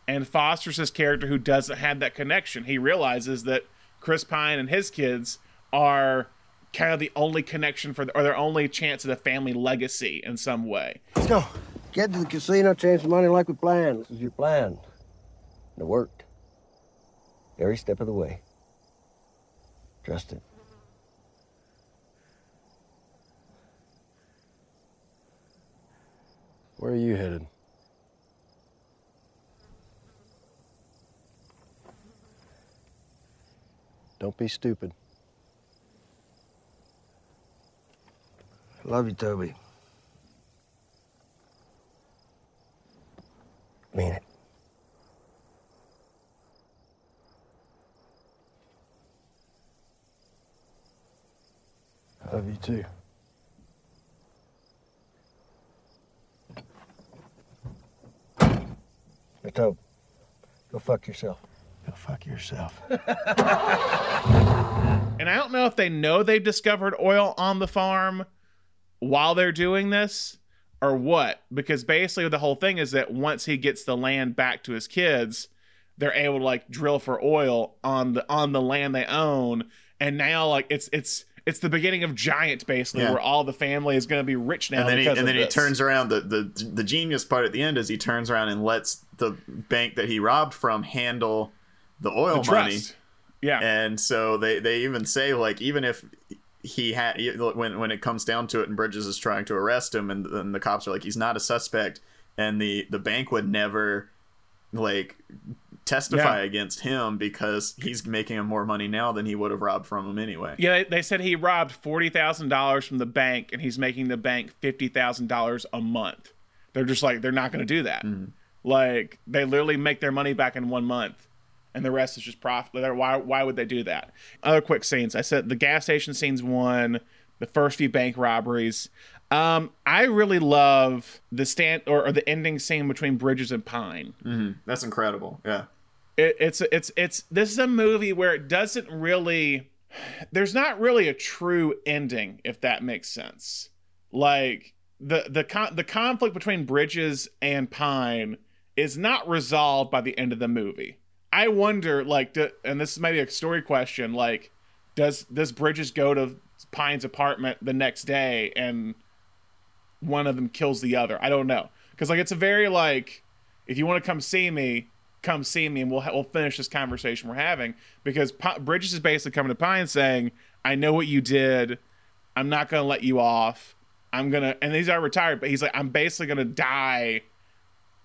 and Foster's this character who doesn't have that connection. He realizes that Chris Pine and his kids are kind of the only connection for, the, or their only chance at a family legacy in some way. Let's go. Get to the casino, change some money like we planned. This is your plan. And it worked. Every step of the way. Trust it. Where are you headed? Don't be stupid. I love you, Toby. Mean it. I love you too. Hey, Tobe, go fuck yourself. Go fuck yourself. And I don't know if they know they've discovered oil on the farm while they're doing this or what. Because basically, the whole thing is that once he gets the land back to his kids, they're able to like drill for oil on the on the land they own. And now, like it's it's it's the beginning of Giant, basically, Yeah. where all the family is going to be rich now. and then he and of then he turns around. The, the the genius part at the end is he turns around and lets the bank that he robbed from handle the oil The money. Yeah. And so they they even say like even if he had when when it comes down to it and Bridges is trying to arrest him and then the cops are like he's not a suspect and the the bank would never like testify Yeah. against him because he's making him more money now than he would have robbed from him anyway. Yeah, they, they said he robbed forty thousand dollars from the bank, and he's making the bank fifty thousand dollars a month. They're just like they're not going to do that. Mm-hmm. Like they literally make their money back in one month, and the rest is just profit. Why? Why would they do that? Other quick scenes. I said the gas station scenes one, the first few bank robberies. Um, I really love the stand or, or the ending scene between Bridges and Pine That's incredible. Yeah. it, it's it's it's this is a movie where it doesn't really there's not really a true ending if that makes sense like the the con- the conflict between bridges and pine is not resolved by the end of the movie i wonder like do, and this is maybe a story question like does this bridges go to pine's apartment the next day and one of them kills the other? I don't know. Because like it's a very like if you want to come see me come see me and we'll ha- we'll finish this conversation we're having because P- Bridges is basically coming to Pine saying I know what you did. I'm not going to let you off. I'm going to and he's already retired but he's like I'm basically going to die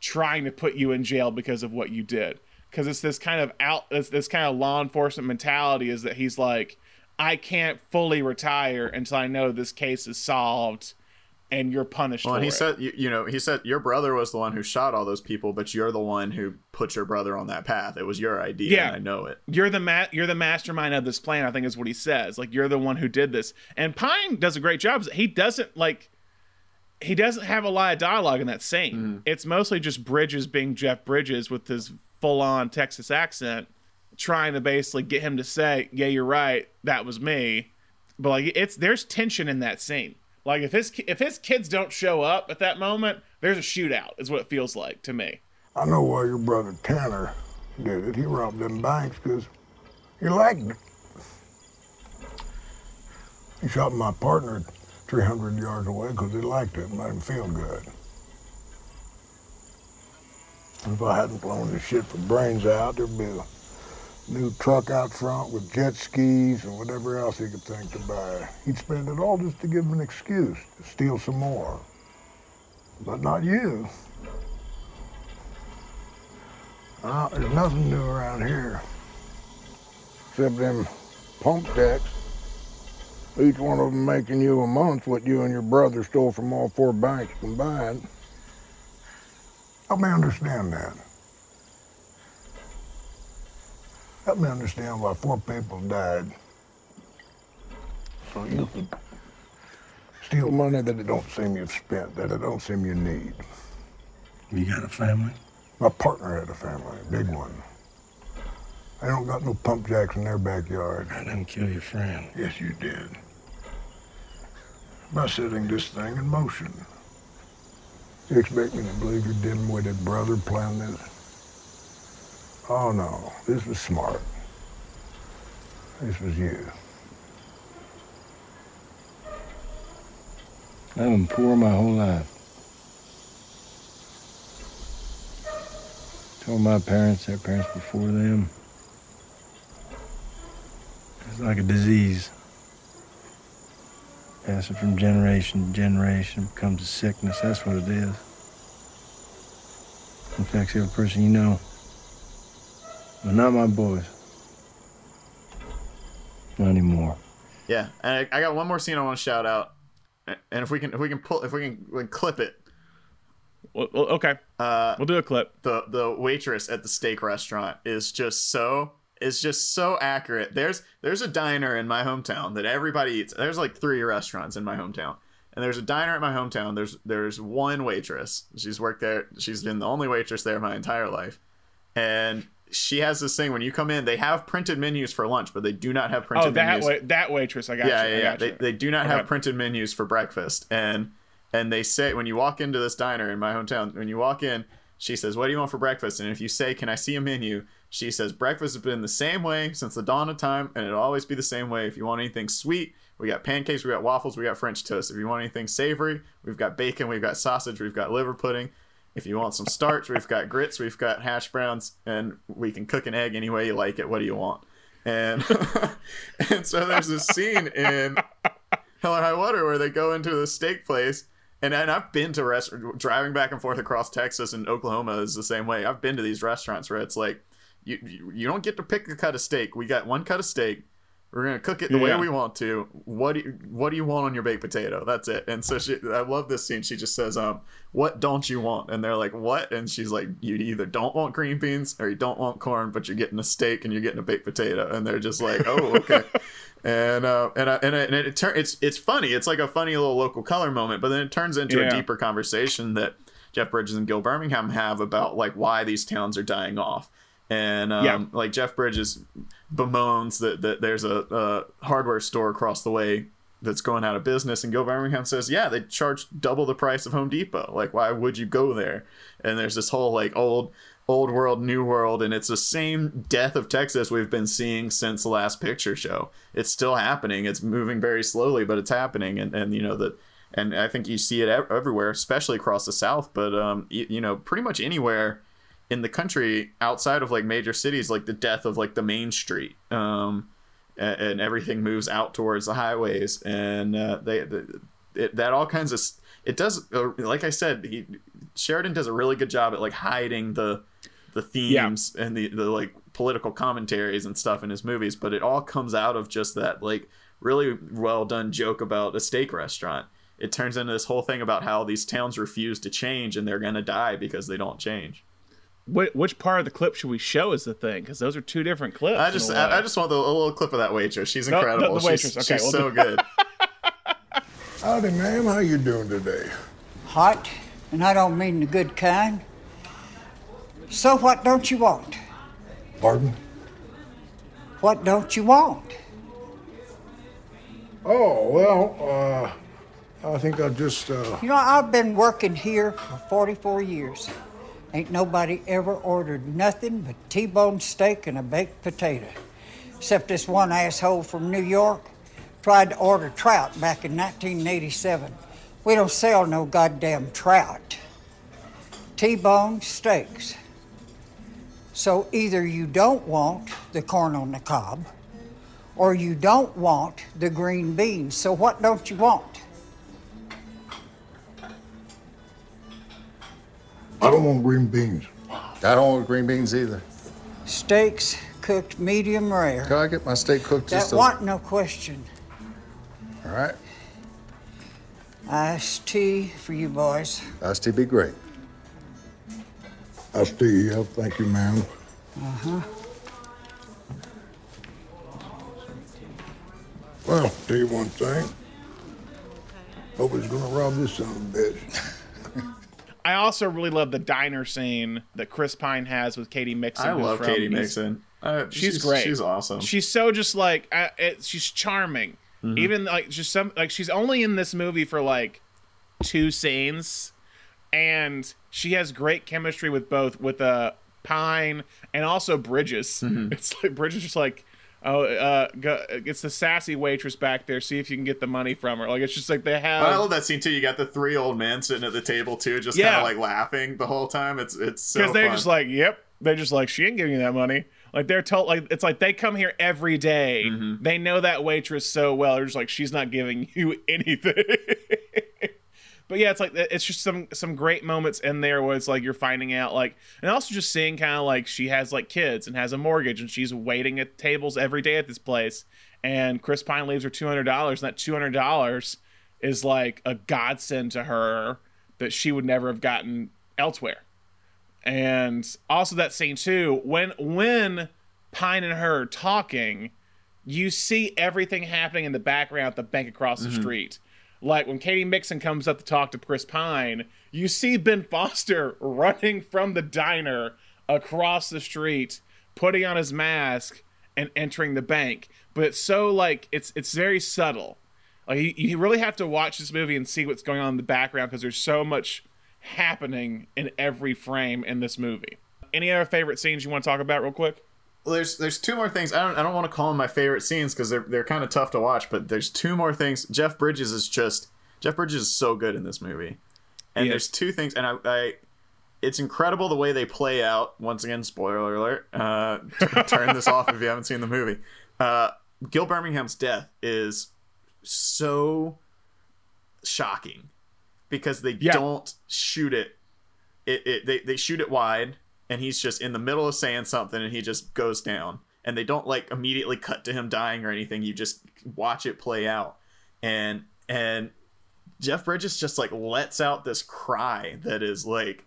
trying to put you in jail because of what you did because it's this kind of out this, this kind of law enforcement mentality is that he's like I can't fully retire until I know this case is solved and you're punished Well, he it. said, you, you know, he said your brother was the one who shot all those people, but you're the one who put your brother on that path. It was your idea, Yeah. and I know it. you're the ma- you're the mastermind of this plan. I think is what he says. Like you're the one who did this. And Pine does a great job. He doesn't like he doesn't have a lot of dialogue in that scene. Mm-hmm. It's mostly just Bridges being Jeff Bridges with his full on Texas accent, trying to basically get him to say, "Yeah, you're right. That was me." But like it's there's tension in that scene. Like if his if his kids don't show up at that moment, there's a shootout. Is what it feels like to me. I know why your brother Tanner did it. He robbed them banks because He liked it. He shot my partner 300 yards away because he liked it. It made him feel good. If I hadn't blown his shit for brains out, there'd be a new truck out front with jet skis and whatever else he could think to buy. He'd spend it all just to give him an excuse to steal some more. But not you. Uh, there's nothing new around here. Except them pump jacks. Each one of them making you a month what you and your brother stole from all four banks combined. Help me understand that. Help me understand why four people died. So you could steal money that it don't seem you've spent, that it don't seem you need. You got a family? My partner had a family, a big one. They don't got no pump jacks in their backyard. I didn't kill your friend. Yes, you did. By setting this thing in motion. You expect me to believe your dim-witted brother planned this? Oh, no. This was smart. This was you. I've been poor my whole life. Told my parents, their parents before them. It's like a disease. Passing from generation to generation becomes a sickness. That's what it is. Infects every person you know. But not my boys. Not anymore. Yeah, and I, I got one more scene I want to shout out, and if we can, if we can pull, if we can, we can clip it. Well, well, okay. Uh, We'll do a clip. the the waitress at the steak restaurant is just so is just so accurate. There's there's a diner in my hometown that everybody eats. There's like three restaurants in my hometown. And there's a diner at my hometown. There's there's one waitress. She's worked there. She's been the only waitress there my entire life. And she has this thing when you come in, they have printed menus for lunch, but they do not have printed Oh, that menus. wa- that waitress. I got yeah, you. yeah, yeah. They, you. they do not Okay. have printed menus for breakfast, and and they say when you walk into this diner in my hometown, when you walk in, she says, "What do you want for breakfast?" And if you say, "Can I see a menu?" She says, "Breakfast has been the same way since the dawn of time, and it'll always be the same way. If you want anything sweet, we got pancakes, we got waffles, we got French toast. If you want anything savory, we've got bacon, we've got sausage, we've got liver pudding." If you want some starch, we've got grits, we've got hash browns, and we can cook an egg any way you like it. What do you want? And and so there's this scene in Hell or High Water where they go into the steak place. And, and I've been to rest driving back and forth across Texas and Oklahoma is the same way. I've been to these restaurants where it's like you you, don't get to pick a cut of steak. We got one cut of steak. We're gonna cook it the way we want to. What do you, what do you want on your baked potato? That's it. And so she, I love this scene. She just says, "Um, what don't you want?" And they're like, "What?" And she's like, "You either don't want green beans or you don't want corn, but you're getting a steak and you're getting a baked potato." And they're just like, "Oh, okay." and uh, and I, and, it, and it turn it's it's funny. It's like a funny little local color moment, but then it turns into Yeah. a deeper conversation that Jeff Bridges and Gil Birmingham have about like why these towns are dying off. And um, Yeah. like Jeff Bridges bemoans that, that there's a, a hardware store across the way that's going out of business, and Gil Birmingham says, "Yeah, they charge double the price of Home Depot. Like, why would you go there?" And there's this whole like old old world, new world, and it's the same death of Texas we've been seeing since the last picture show. It's still happening. It's moving very slowly, but it's happening, and and you know that. And I think you see it everywhere, especially across the South, but um, you, you know, pretty much anywhere in the country outside of like major cities, like the death of like the main street, um, and, and everything moves out towards the highways, and uh, they, the, it, that all kinds of it does. Uh, like I said, he, Sheridan does a really good job at like hiding the the themes and the the like political commentaries and stuff in his movies, but it all comes out of just that like really well done joke about a steak restaurant. It turns into this whole thing about how these towns refuse to change and they're gonna die because they don't change. Wh- which part of the clip should we show is the thing? Because those are two different clips. I just. I, I just want the, a little clip of that waitress. She's No, the- incredible. the waitress. She's, Okay, she's we'll so good. Howdy, ma'am. How you doing today? Hot, and I don't mean the good kind. So what don't you want? Pardon? What don't you want? Oh, well, uh, I think I just, uh, You know, I've been working here for 44 years. Ain't nobody ever ordered nothing but T-bone steak and a baked potato. Except this one asshole from New York tried to order trout back in 1987. We don't sell no goddamn trout. T-bone steaks. So either you don't want the corn on the cob, or you don't want the green beans. So what don't you want? I don't want green beans. I don't want green beans either. Steaks cooked medium rare. Can I get my steak cooked That just a... want no question. All right. Iced tea for you boys. Iced tea be great. Iced tea, yeah, thank you, ma'am. Uh-huh. Well, tell you one thing. Nobody's gonna rob this son of a bitch. I also really love the diner scene that Chris Pine has with Katy Mixon. I love from- Katy Mixon. Uh, she's, she's- great. she's awesome. She's so just like uh, it, she's charming. Mhm. Even like just some like she's only in this movie for like two scenes, and she has great chemistry with both with uh Pine and also Bridges. Mm-hmm. It's like Bridges just like. Oh, uh, go, it's the sassy waitress back there. See if you can get the money from her. Like it's just like they have. I love that scene too. You got the three old men sitting at the table too, just Yeah. kind of like laughing the whole time. It's it's so because they're fun. just like, yep. They're just like, she ain't giving you that money. Like they're told, like it's like they come here every day. Mm-hmm. They know that waitress so well. They're just like, she's not giving you anything. But yeah, it's like it's just some some great moments in there where it's like you're finding out like, and also just seeing kind of like she has like kids and has a mortgage and she's waiting at tables every day at this place. And Chris Pine leaves her two hundred dollars, and that two hundred dollars is like a godsend to her that she would never have gotten elsewhere and also that scene too when when pine and her are talking you see everything happening in the background at the bank across the Mhm. street like when katy mixon comes up to talk to chris pine you see ben foster running from the diner across the street putting on his mask and entering the bank but it's so like it's it's very subtle like you, you really have to watch this movie and see what's going on in the background because there's so much happening in every frame in this movie. Any other favorite scenes you want to talk about real quick? Well, there's there's two more things. I don't I don't want to call them my favorite scenes because they're they're kind of tough to watch. But there's two more things. Jeff Bridges is just Jeff Bridges is so good in this movie, and He there's two things. And I, I it's incredible the way they play out. Once again, spoiler alert. Uh, turn this off if you haven't seen the movie. Uh, Gil Birmingham's death is so shocking because they don't shoot it. It, it they, they shoot it wide and he's just in the middle of saying something and he just goes down. And they don't like immediately cut to him dying or anything. You just watch it play out. And and jeff bridges just like lets out this cry that is like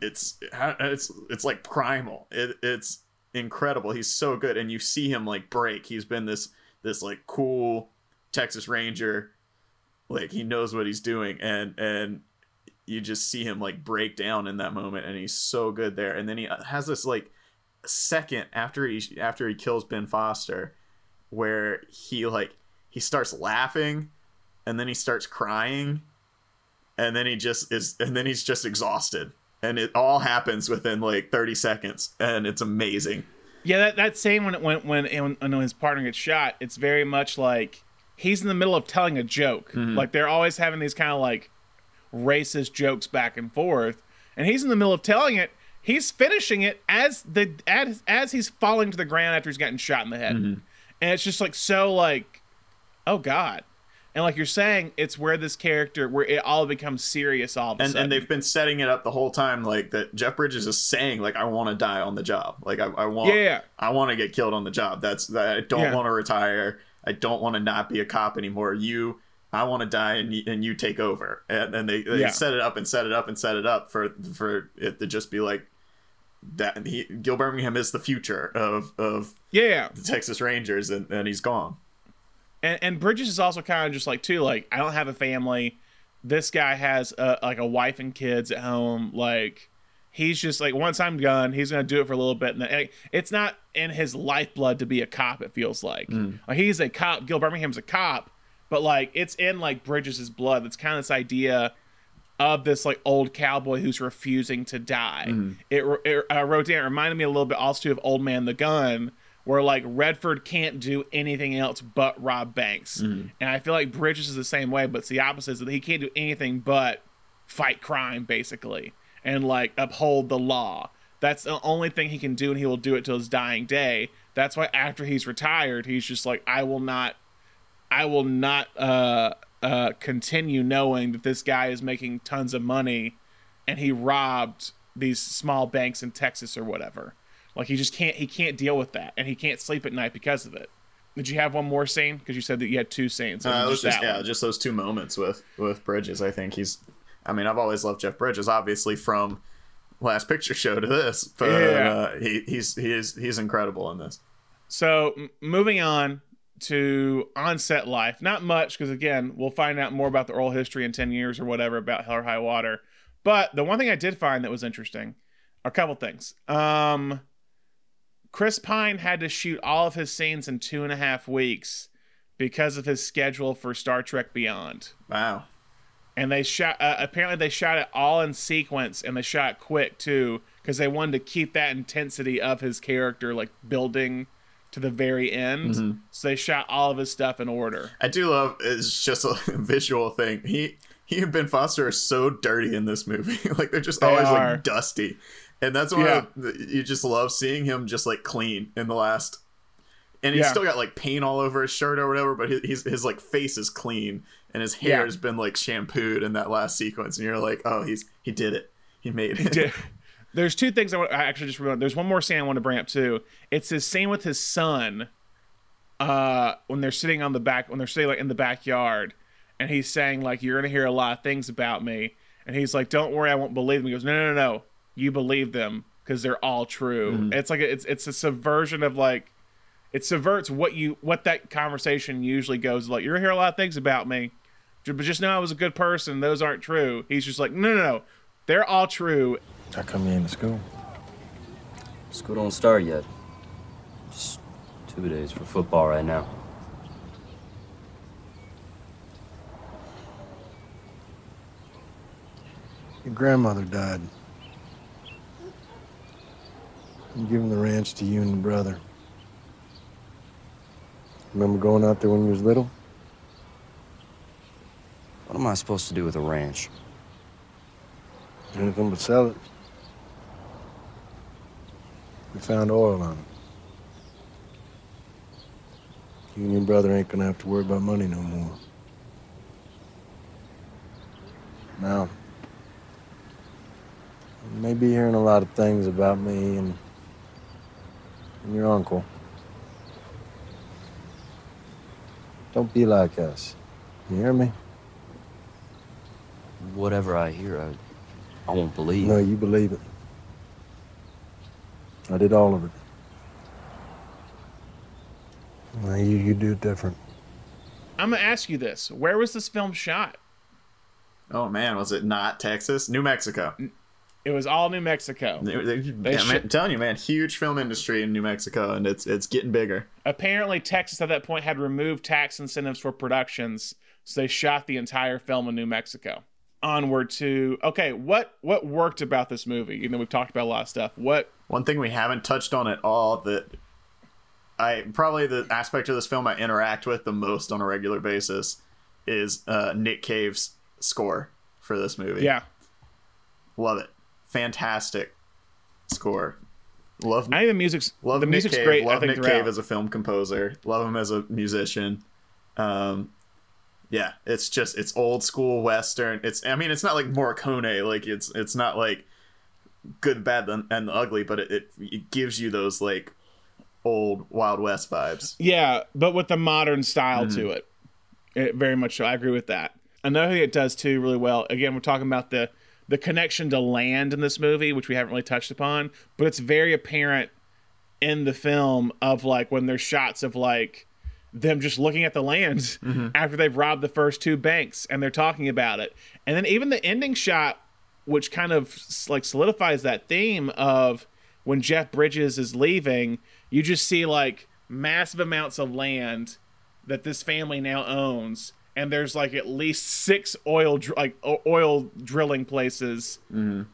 it's it's it's like primal. It, it's incredible. He's so good. And you see him like break. He's been this this like cool texas ranger. Like he knows what he's doing. And and you just see him like break down in that moment and he's so good there. And then he uh, has this like second after he after he kills ben foster where he like he starts laughing and then he starts crying and then he just is and then he's just exhausted. And it all happens within like 30 seconds and it's amazing. Yeah, that, that scene when when when when his partner gets shot, it's very much like he's in the middle of telling a joke. Mm-hmm. Like they're always having these kind of like racist jokes back and forth, and he's in the middle of telling it. He's finishing it as the as as he's falling to the ground after he's gotten shot in the head, mm-hmm. and it's just like so like, oh god, and like you're saying, it's where this character where it all becomes serious all of a and sudden. and they've been setting it up the whole time like that jeff bridges is saying like i want to die on the job like i, I want Yeah, yeah. i want to get killed on the job that's that i don't Yeah. want to retire i don't want to not be a cop anymore you i want to die and you, and you take over and, and they, they Yeah. set it up and set it up and set it up for for it to just be like that he gil birmingham is the future of of yeah the texas rangers and, and he's gone and, and Bridges is also kind of just like too like I don't have a family. This guy has a, like a wife and kids at home. Like he's just like once I'm done, he's gonna do it for a little bit. And then, it's not in his lifeblood to be a cop. It feels like mm. like he's a cop. Gil Birmingham's a cop, but like it's in like Bridges' blood. It's kind of this idea of this like old cowboy who's refusing to die. It, it uh, wrote down. It reminded me a little bit also of Old Man the Gun, where like Redford can't do anything else but rob banks. Mm-hmm. And I feel like Bridges is the same way, but it's the opposite is that he can't do anything but fight crime basically and like uphold the law. That's the only thing he can do and he will do it till his dying day. That's why after he's retired, he's just like I will not I will not uh uh continue knowing that this guy is making tons of money and he robbed these small banks in Texas or whatever. Like he just can't he can't deal with that and he can't sleep at night because of it. Did you have one more scene? Because you said that you had two scenes. Uh, was just yeah, just those two moments with with Bridges. I think he's. I mean, I've always loved Jeff Bridges, obviously from Last Picture Show to this, but Yeah. uh, he he's he is he's incredible in this. So m- moving on to on-set life, not much because again, we'll find out more about the oral history in ten years or whatever about Hell or High Water. But the one thing I did find that was interesting, a couple things. Um, Chris Pine had to shoot all of his scenes in two and a half weeks because of his schedule for Star Trek Beyond. Wow. And they shot. Uh, apparently, they shot it all in sequence, and they shot quick too, because they wanted to keep that intensity of his character like building to the very end. Mm-hmm. So they shot all of his stuff in order. I do love it's just a visual thing. He he and Ben Foster are so dirty in this movie. like they're just They always are. like dusty. And that's why Yeah. you just love seeing him just like clean in the last and he's Yeah. still got like paint all over his shirt or whatever, but his his, his like face is clean and his hair Yeah. has been like shampooed in that last sequence and you're like, "Oh, he's he did it. He made it." Dude, There's two things I, want, I actually just remember. There's one more scene I want to bring up too. It's his scene with his son, uh, when they're sitting on the back, when they're sitting like in the backyard, and he's saying like, "You're gonna hear a lot of things about me," and he's like, "Don't worry, I won't believe them." He goes, "No, no, no, no. You believe them because they're all true." It's like a, it's it's a subversion of like, it subverts what you what that conversation usually goes like. You're gonna hear a lot of things about me, but just know I was a good person. Those aren't true. He's just like, no, no, no. They're all true. How come you ain't to school? School don't start yet. Just two days for football right now. Your grandmother died. I'm giving the ranch to you and your brother. Remember going out there when you was little? What am I supposed to do with a ranch? Anything but sell it. We found oil on it. You and your brother ain't gonna have to worry about money no more. Now, you may be hearing a lot of things about me and, and your uncle. Don't be like us. You hear me? Whatever I hear, I, I won't believe. No, you believe it. I did all of it. Now you, you do it different. I'm gonna ask you this: Where was this film shot? Oh man, was it not Texas? New Mexico. It was all New Mexico. They- they- They yeah, sh- man, I'm telling you, man, huge film industry in New Mexico, and it's it's getting bigger. Apparently, Texas at that point had removed tax incentives for productions, so they shot the entire film in New Mexico. Onward to okay, what what worked about this movie? You know, we've talked about a lot of stuff. What One thing we haven't touched on at all that I probably the aspect of this film I interact with the most on a regular basis is uh, Nick Cave's score for this movie. Yeah, love it, fantastic score. Love I think the music's love the Nick music's Cave. great. Love I think Nick. Cave as a film composer. Love him as a musician. Um, yeah, it's just it's old school western. It's I mean it's not like Morricone. Like it's it's not like good, bad, and and ugly, but it, it it gives you those like old Wild West vibes. Yeah, but with the modern style Mm-hmm. to it. it. Very much so. I agree with that. Another thing it does too really well. Again, we're talking about the the connection to land in this movie, which we haven't really touched upon, but it's very apparent in the film of like when there's shots of like them just looking at the land Mm-hmm. after they've robbed the first two banks and they're talking about it. And then even the ending shot which kind of like solidifies that theme of when Jeff Bridges is leaving, you just see like massive amounts of land that this family now owns and there's like at least six oil dr- like oil drilling places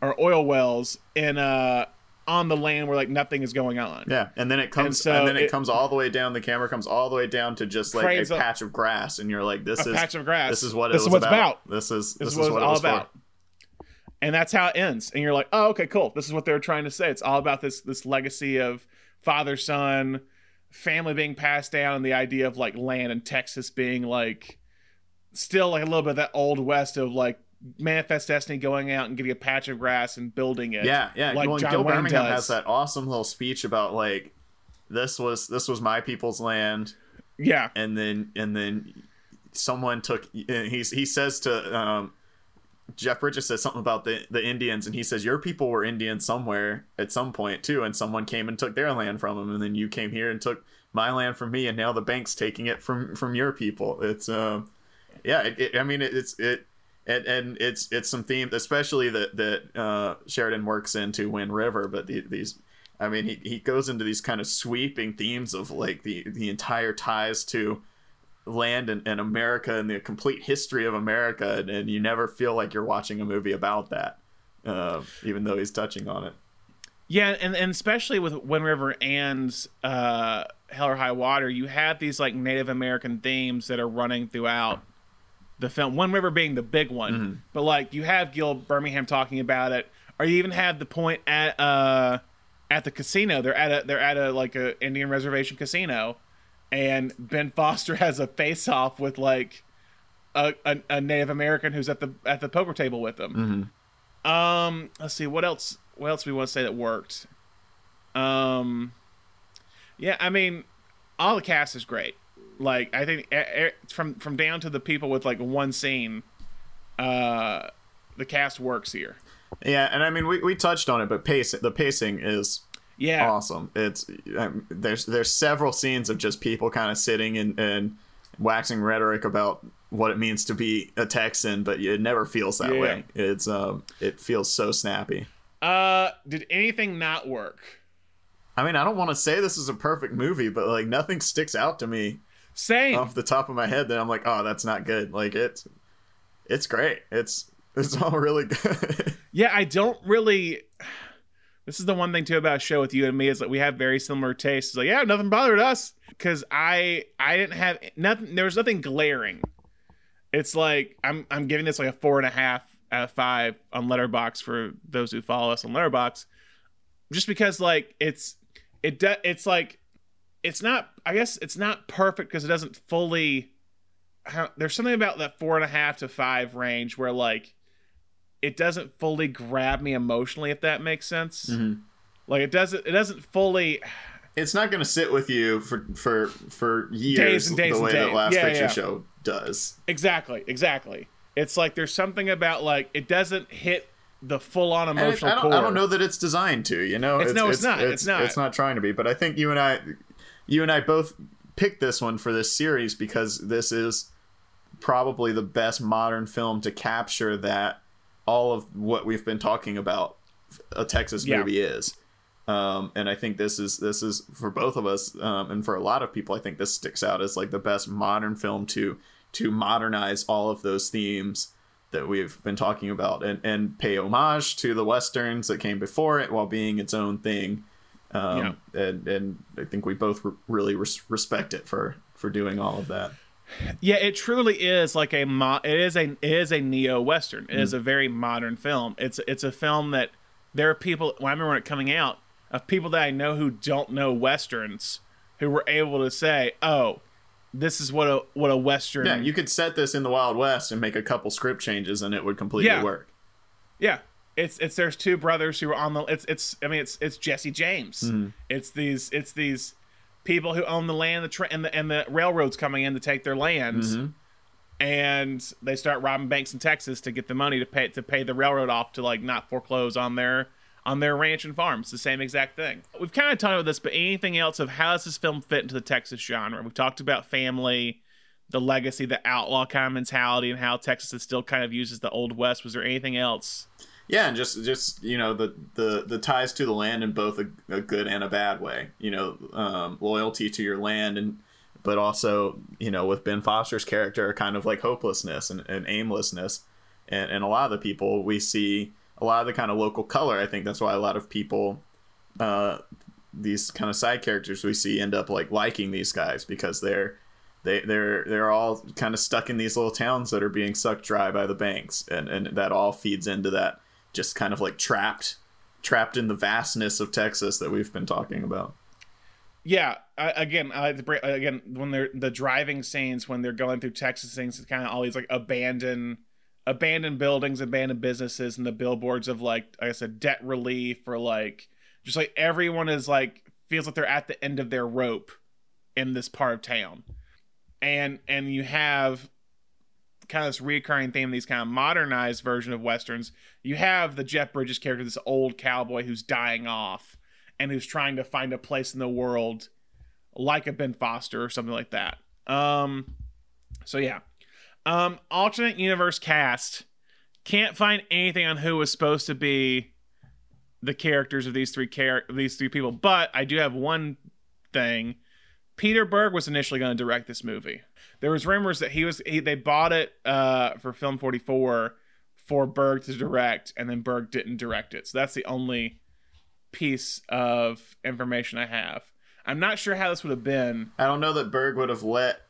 or oil wells in uh on the land where like nothing is going on. Yeah, and then it comes, and, so then it, it- comes all the way down. The camera comes all the way down to just like a patch of grass, and you're like, "This A is patch of grass. This is what it This was is what's about. about. This is This this, is what what it all was about. for." and that's how it ends and you're like oh okay cool this is what they're trying to say it's all about this this legacy of father son family being passed down and the idea of like land in texas being like still like a little bit of that old west of like manifest destiny going out and getting a patch of grass and building it Yeah, yeah. like well, john Gil wayne Birmingham does has that awesome little speech about like this was this was my people's land, yeah and then and then someone took he's he says to um, Jeff Bridges says something about the the Indians, and he says your people were Indians somewhere at some point too, and someone came and took their land from them, and then you came here and took my land from me, and now the bank's taking it from from your people. It's um, yeah, it, it, I mean it, it's it. And, and it's it's some themes, especially that that uh, Sheridan works into Wind River. But the, these, I mean, he, he goes into these kind of sweeping themes of like the the entire ties to land and, and America and the complete history of America, and, and you never feel like you're watching a movie about that, uh, even though he's touching on it. Yeah, and, and especially with Wind River and uh, Hell or High Water, you have these like Native American themes that are running throughout the film. Wind River being the big one, Mm-hmm. but like you have Gil Birmingham talking about it, or you even have the point at uh at the casino. They're at a they're at a like a Indian reservation casino, and Ben Foster has a face off with like a, a, a Native American who's at the at the poker table with them. Mm-hmm. Um, let's see what else. What else we want to say that worked? Um, yeah, I mean, all the cast is great. Like, I think from from down to the people with like one scene, uh, the cast works here. Yeah, and I mean we, we touched on it, but pace the pacing is Yeah, awesome. It's um, there's there's several scenes of just people kind of sitting and, and waxing rhetoric about what it means to be a Texan, but it never feels that Yeah. way. It's um it feels so snappy. Uh, did anything not work? I mean, I don't want to say this is a perfect movie, but like nothing sticks out to me Same. off the top of my head that I'm like, oh, that's not good. Like it's it's great. It's it's all really good. Yeah, I don't really. This is the one thing too about a show with you and me is that we have very similar tastes. It's like, yeah, nothing bothered us because I I didn't have nothing. There was nothing glaring. It's like I'm I'm giving this like a four and a half out of five on Letterboxd for those who follow us on Letterboxd, just because like it's it de- it's like it's not I guess it's not perfect because it doesn't fully. There's something about that four and a half to five range where like it doesn't fully grab me emotionally if that makes sense Mhm. like it doesn't it doesn't fully it's not going to sit with you for for for years Days and days the and way days. that Last Yeah, Picture yeah. Show does. exactly exactly it's like there's something about like it doesn't hit the full-on And it- emotional I, don't, core I don't know that it's designed to. You know, It's- no, it's not. It's not. It's not trying to be. But I think you and I, you and I both picked this one for this series because this is probably the best modern film to capture that all of what we've been talking about a Texas Yeah. movie is. Um, and I think this is this is for both of us, um, and for a lot of people, I think this sticks out as like the best modern film to to modernize all of those themes that we've been talking about and, and pay homage to the westerns that came before it while being its own thing. Um, and and I think we both re- really res- respect it for for doing all of that. yeah it truly is like a mo- it is a it is a neo western it is Mm. a very modern film it's it's a film that there are people when i remember when it coming out of people that i know who don't know westerns who were able to say oh this is what a what a western Yeah, you could set this in the Wild West and make a couple script changes, and it would completely Yeah. work. Yeah. It's it's there's two brothers who are on the it's it's I mean it's it's Jesse James. Mhm. It's these it's these people who own the land the tra- and the and the railroads coming in to take their lands. Mhm. And they start robbing banks in Texas to get the money to pay to pay the railroad off to like not foreclose on their on their ranch and farms. The same exact thing. We've kind of talked about this, but anything else of how does this film fit into the Texas genre? We've talked about family, the legacy, the outlaw kind of mentality, and how Texas is still kind of uses the old west. Was there anything else? Yeah, and just just you know the the the ties to the land in both a, a good and a bad way. You know, um, loyalty to your land, and but also you know with Ben Foster's character, kind of like hopelessness and, and aimlessness, and and a lot of the people we see a lot of the kind of local color. I think that's why a lot of people uh, these kind of side characters we see end up like liking these guys because they're they they're they're all kind of stuck in these little towns that are being sucked dry by the banks, and and that all feeds into that just kind of like trapped trapped in the vastness of Texas that we've been talking about. Yeah, again, again when they're the driving scenes when they're going through Texas things, it's kind of all these like abandoned abandoned buildings, abandoned businesses, and the billboards of like, like I said, debt relief or like just like everyone is like feels like they're at the end of their rope in this part of town, and and you have kind of this recurring theme, these kind of modernized version of westerns. You have the Jeff Bridges character, this old cowboy who's dying off and who's trying to find a place in the world like a Ben Foster or something like that. Um so yeah. Um alternate universe cast. Can't find anything on who was supposed to be the characters of these three char- these three people, but I do have one thing. Peter Berg was initially going to direct this movie. There was rumors that he was he, they bought it uh, for Film 44 for Berg to direct, and then Berg didn't direct it. So that's the only piece of information I have. I'm not sure how this would have been. I don't know that Berg would have let,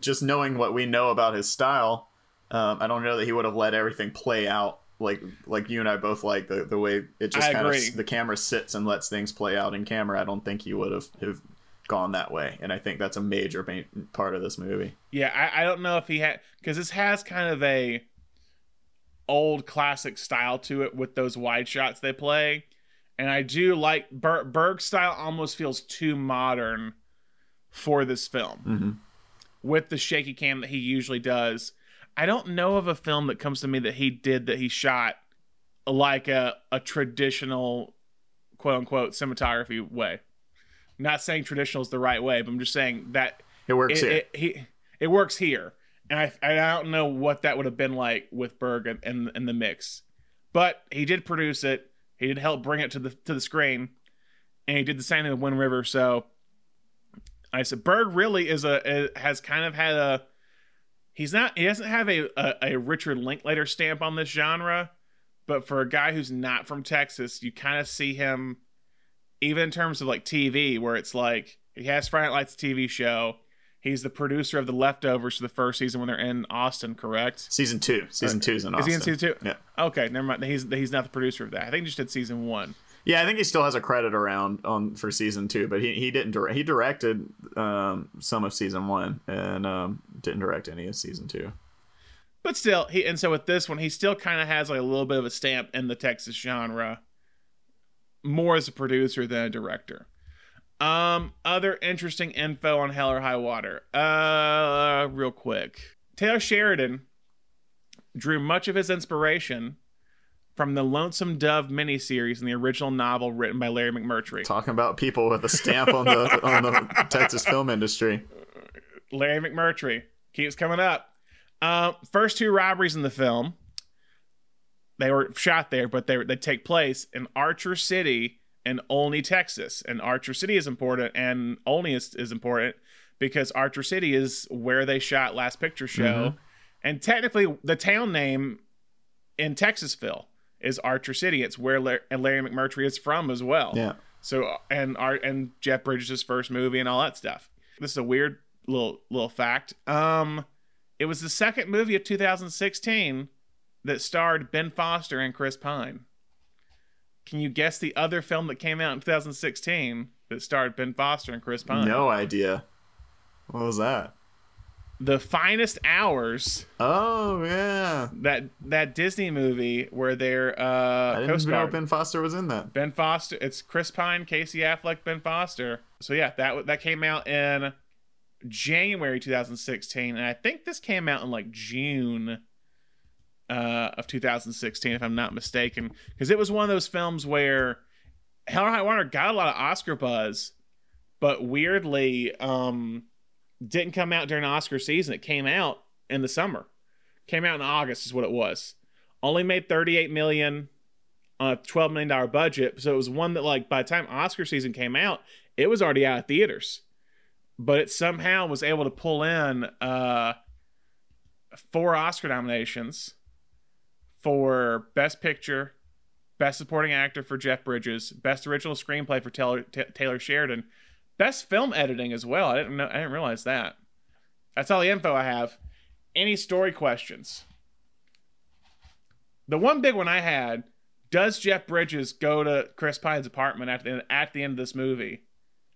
just knowing what we know about his style, um, I don't know that he would have let everything play out like like you and I both like the the way it just I kind agree. of the camera sits and lets things play out in camera. I don't think he would have have gone that way, and I think that's a major ma- part of this movie. Yeah, I, I don't know if he had because this has kind of a old classic style to it with those wide shots they play, and I do like Ber- Berg's style. Almost feels too modern for this film Mm-hmm. with the shaky cam that he usually does. I don't know of a film that comes to me that he did that he shot like a a traditional quote unquote cinematography way. Not saying traditional is the right way, but I'm just saying that It works here. It, he, it works here, and I I don't know what that would have been like with Berg and, in the mix, but he did produce it. He did help bring it to the to the screen, and he did the same thing with Wind River. So I said Berg really is a, a has kind of had a he's not he doesn't have a, a a Richard Linklater stamp on this genre, but for a guy who's not from Texas, you kind of see him even in terms of like TV, where it's like he has Friday Night Lights TV show. He's the producer of The Leftovers for the first season when they're in Austin, correct? Season two. Season two is in Is he in Austin. season two? Yeah. Okay, never mind. He's he's not the producer of that. I think he just did season one. Yeah, I think he still has a credit around on for season two, but he, he didn't direct. He directed um, some of season one and um, didn't direct any of season two. But still, he and so with this one, he still kind of has like a little bit of a stamp in the Texas genre, more as a producer than a director. Um, other interesting info on Hell or High Water. Uh, real quick, Taylor Sheridan drew much of his inspiration from the Lonesome Dove miniseries and the original novel written by Larry McMurtry. Talking about people with a stamp on the on the Texas film industry. Larry McMurtry keeps coming up. Uh, first two robberies in the film, they were shot there, but they they take place in Archer City and Olney, Texas. And Archer City is important, and Olney is, is important because Archer City is where they shot Last Picture Show, Mhm. and technically the town name in Texasville is Archer City. It's where Larry, and Larry McMurtry is from as well. Yeah. So and Art and Jeff Bridges' first movie and all that stuff. This is a weird little little fact. Um, it was the second movie of 2016 that starred Ben Foster and Chris Pine. Can you guess the other film that came out in 2016 that starred Ben Foster and Chris Pine? No idea. What was that? The Finest Hours. Oh yeah. That that Disney movie where they're uh I didn't Coast even know Ben Foster was in that. Ben Foster. It's Chris Pine, Casey Affleck, Ben Foster. So yeah, that that came out in January 2016, and I think this came out in like June uh, of 2016, if I'm not mistaken, because it was one of those films where Hell or High Water got a lot of Oscar buzz, but weirdly um, didn't come out during Oscar season. It came out in the summer. Came out in August is what it was. Only made 38 million on a 12 million dollar budget. So it was one that like by the time Oscar season came out, it was already out of theaters. But it somehow was able to pull in uh four Oscar nominations for Best Picture, Best Supporting Actor for Jeff Bridges. Best Original Screenplay for Taylor, T- Taylor Sheridan. Best Film Editing as well. I didn't know. I didn't realize that. That's all the info I have. Any story questions? The one big one I had: Does Jeff Bridges go to Chris Pine's apartment at the at the end of this movie,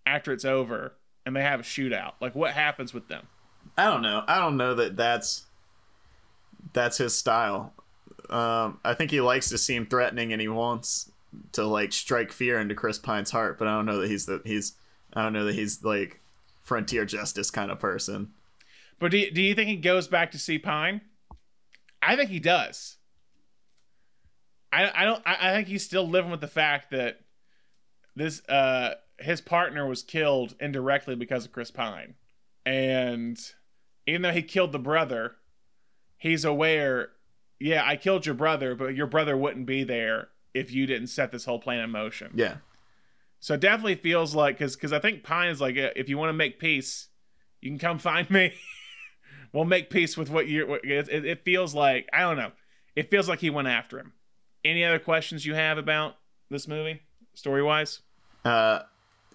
after it's over, and they have a shootout? Like, what happens with them? I don't know. I don't know that that's that's his style. Um, I think he likes to seem threatening and he wants to like strike fear into Chris Pine's heart, but I don't know that he's the he's I don't know that he's like frontier justice kind of person. But do you, do you think he goes back to see Pine? I think he does. I I don't I, I think he's still living with the fact that this uh his partner was killed indirectly because of Chris Pine. And even though he killed the brother, he's aware, yeah, I killed your brother, but your brother wouldn't be there if you didn't set this whole plan in motion. Yeah. So it definitely feels like because because I think Pine is like if you want to make peace, you can come find me. we'll make peace with what you. It, it feels like I don't know. It feels like he went after him. Any other questions you have about this movie, story wise? Uh,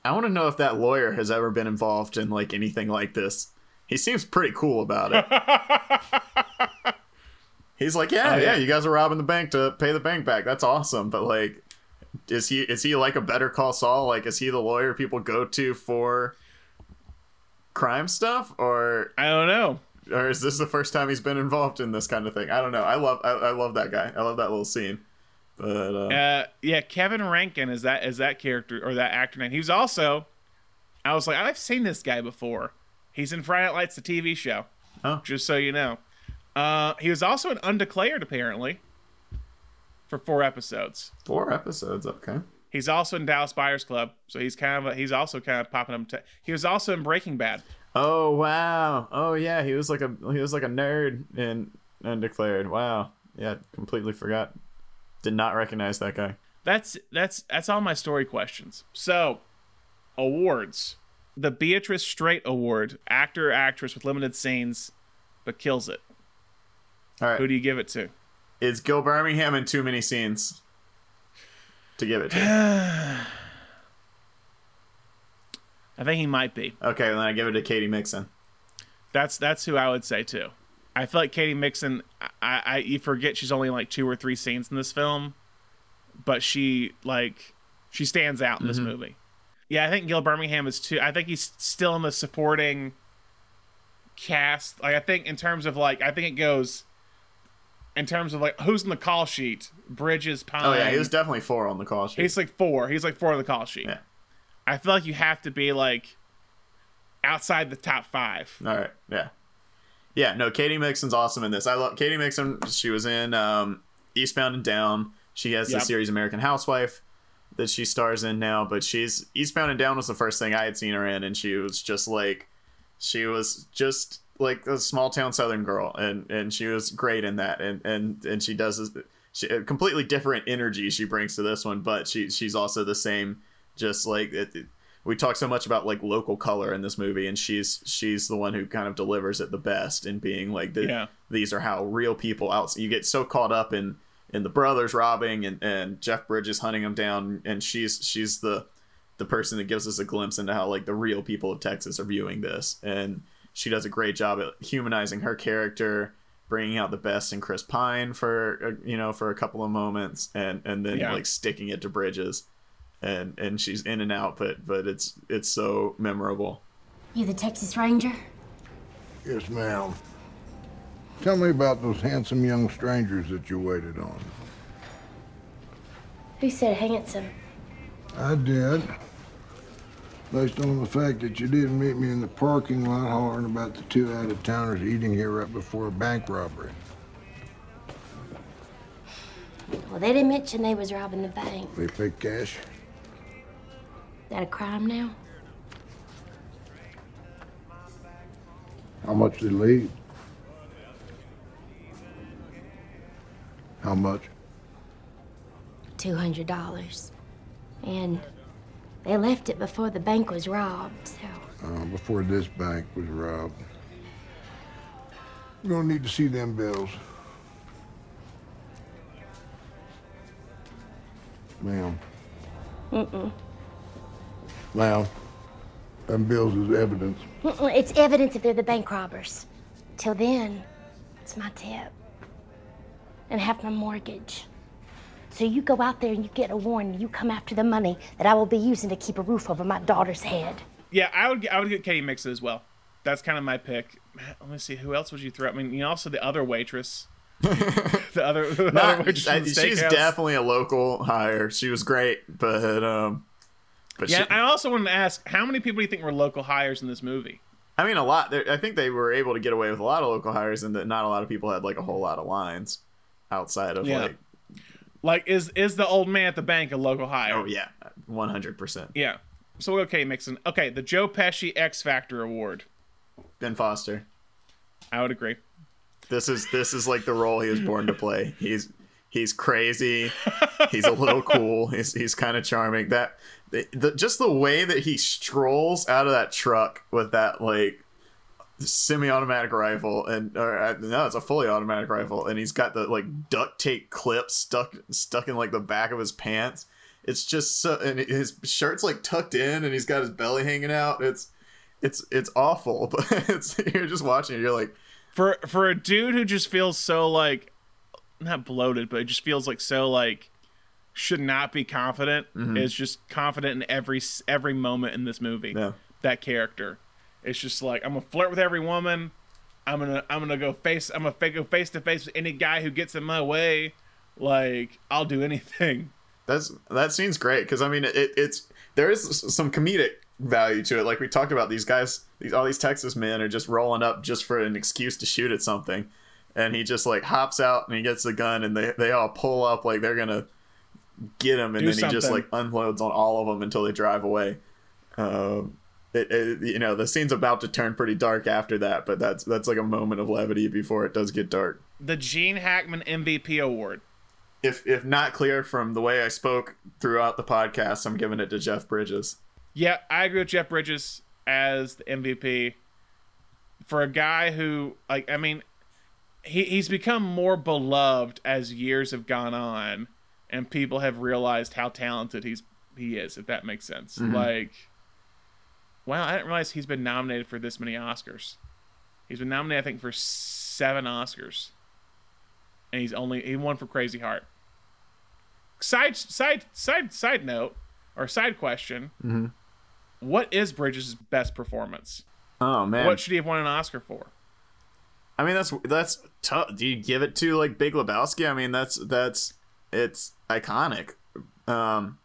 I want to know if that lawyer has ever been involved in like anything like this. He seems pretty cool about it. He's like, yeah, Oh, yeah, yeah. you guys are robbing the bank to pay the bank back. That's awesome. But like, is he is he like a Better Call Saul? Like, is he the lawyer people go to for crime stuff, or I don't know. or is this the first time he's been involved in this kind of thing? I don't know. I love I, I love that guy. I love that little scene. But uh, Uh, yeah, Kevin Rankin is that is that character or that actor name. He was also, I was like, I've seen this guy before. He's in Friday Night Lights, the TV show. Oh. just so you know. Uh, he was also an undeclared apparently for four episodes. four episodes, okay. He's also in Dallas Buyers Club, so he's kind of a, he's also kind of popping up. He was also in Breaking Bad. Oh wow! Oh yeah, he was like a he was like a nerd in Undeclared. Wow, yeah, completely forgot. Did not recognize that guy. That's that's that's all my story questions. So, awards. The Beatrice Straight Award, actor or actress with limited scenes, but kills it. All right, Who do you give it to? is Gil Birmingham in too many scenes to give it to? I think he might be. okay, then I give it to Katy Mixon. That's that's who I would say too. I feel like Katy Mixon. I, I you forget she's only like two or three scenes in this film, but she like she stands out in this mm-hmm. movie. Yeah, I think Gil Birmingham is too. I think he's still in the supporting cast. Like I think in terms of like I think it goes in terms of like who's in the call sheet. Bridges, Pine. Oh yeah, he was definitely four on the call sheet. He's like four. He's like four on the call sheet. Yeah. I feel like you have to be like outside the top five. All right, yeah, yeah. No, Katy Mixon's awesome in this. I love Katy Mixon. She was in um, Eastbound and Down. She has Yep. the series American Housewife that she stars in now. But she's Eastbound and Down was the first thing I had seen her in, and she was just like, she was just like a small town Southern girl, and and she was great in that. And and and she does this, she, a completely different energy she brings to this one, but she she's also the same. Just like it, it- we talk so much about like local color in this movie, and she's she's the one who kind of delivers it the best in being like the, Yeah. these are how real people out. You get so caught up in in the brothers robbing and and Jeff Bridges hunting them down, and she's she's the the person that gives us a glimpse into how like the real people of Texas are viewing this, and she does a great job at humanizing her character, bringing out the best in Chris Pine for uh, you know for a couple of moments, and and then Yeah. like sticking it to Bridges, and and she's in and out, but but it's it's so memorable. You the Texas Ranger? Yes, ma'am. Tell me about those handsome young strangers that you waited on. Who said handsome? I did. Based on the fact that you didn't meet me in the parking lot hollering about the two out-of-towners eating here right before a bank robbery. Well, they didn't mention they was robbing the bank. They pay cash. That a crime now? How much they leave? How much? Two hundred dollars. And they left it before the bank was robbed, so Uh, before this bank was robbed. We're gonna need to see them bills. Ma'am. Mm-mm. Now, them bills is evidence. Mm-mm. It's evidence if they're the bank robbers. Till then, it's my tip. And half my mortgage. So you go out there and you get a warrant and you come after the money that I will be using to keep a roof over my daughter's head. Yeah, I would I would get Katy Mixon as well. That's kind of my pick. Let me see, who else would you throw? I mean, you know, also the other waitress. the other, the Not- other waitress I- the she's definitely a local hire. She was great, but um, but Yeah, she, I also wanted to ask, how many people do you think were local hires in this movie? I mean, a lot. I think they were able to get away with a lot of local hires, and that not a lot of people had like a whole lot of lines outside of Yeah. like. Like, is is the old man at the bank a local hire? Oh yeah, one hundred percent. Yeah. So we'll go Mixon. Okay, the Joe Pesci X Factor Award. Ben Foster. I would agree. This is this is like the role he was born to play. He's he's crazy. He's a little cool. He's he's kind of charming. That the, the just the way that he strolls out of that truck with that like semi-automatic rifle and or uh, no, it's a fully automatic rifle, and he's got the like duct tape clip stuck stuck in like the back of his pants. It's just so, and his shirt's like tucked in, and he's got his belly hanging out. It's it's it's awful, but it's you're just watching it. You're like, For for a dude who just feels so like not bloated, but it just feels like so like should not be confident Mhm. is just confident in every every moment in this movie. Yeah. That character. It's just like I'm gonna flirt with every woman. I'm gonna I'm gonna go face I'm gonna go face to face with any guy who gets in my way. Like I'll do anything. That's that scene's great because I mean it, it's there is some comedic value to it. Like we talked about, these guys, these all these Texas men are just rolling up just for an excuse to shoot at something, and he just like hops out and he gets the gun and they they all pull up like they're gonna get him, and Do then he just like unloads on all of them until they drive away. Um, it, it, you know the scene's about to turn pretty dark after that, but that's that's like a moment of levity before it does get dark. The Gene Hackman MVP award. If if not clear from the way I spoke throughout the podcast, I'm giving it to Jeff Bridges. Yeah, I agree with Jeff Bridges as the MVP. For a guy who, like, I mean, he, he's become more beloved as years have gone on, and people have realized how talented he's he is. If that makes sense. Mhm. Like, wow, I didn't realize he's been nominated for this many Oscars. He's been nominated, I think, for seven Oscars, and he's only he won for Crazy Heart. Side side side side note or side question. Mm-hmm. What is Bridges' best performance? Oh man, What should he have won an Oscar for? I mean that's that's tough. Do you give it to like Big Lebowski? I mean that's that's it's iconic. Um,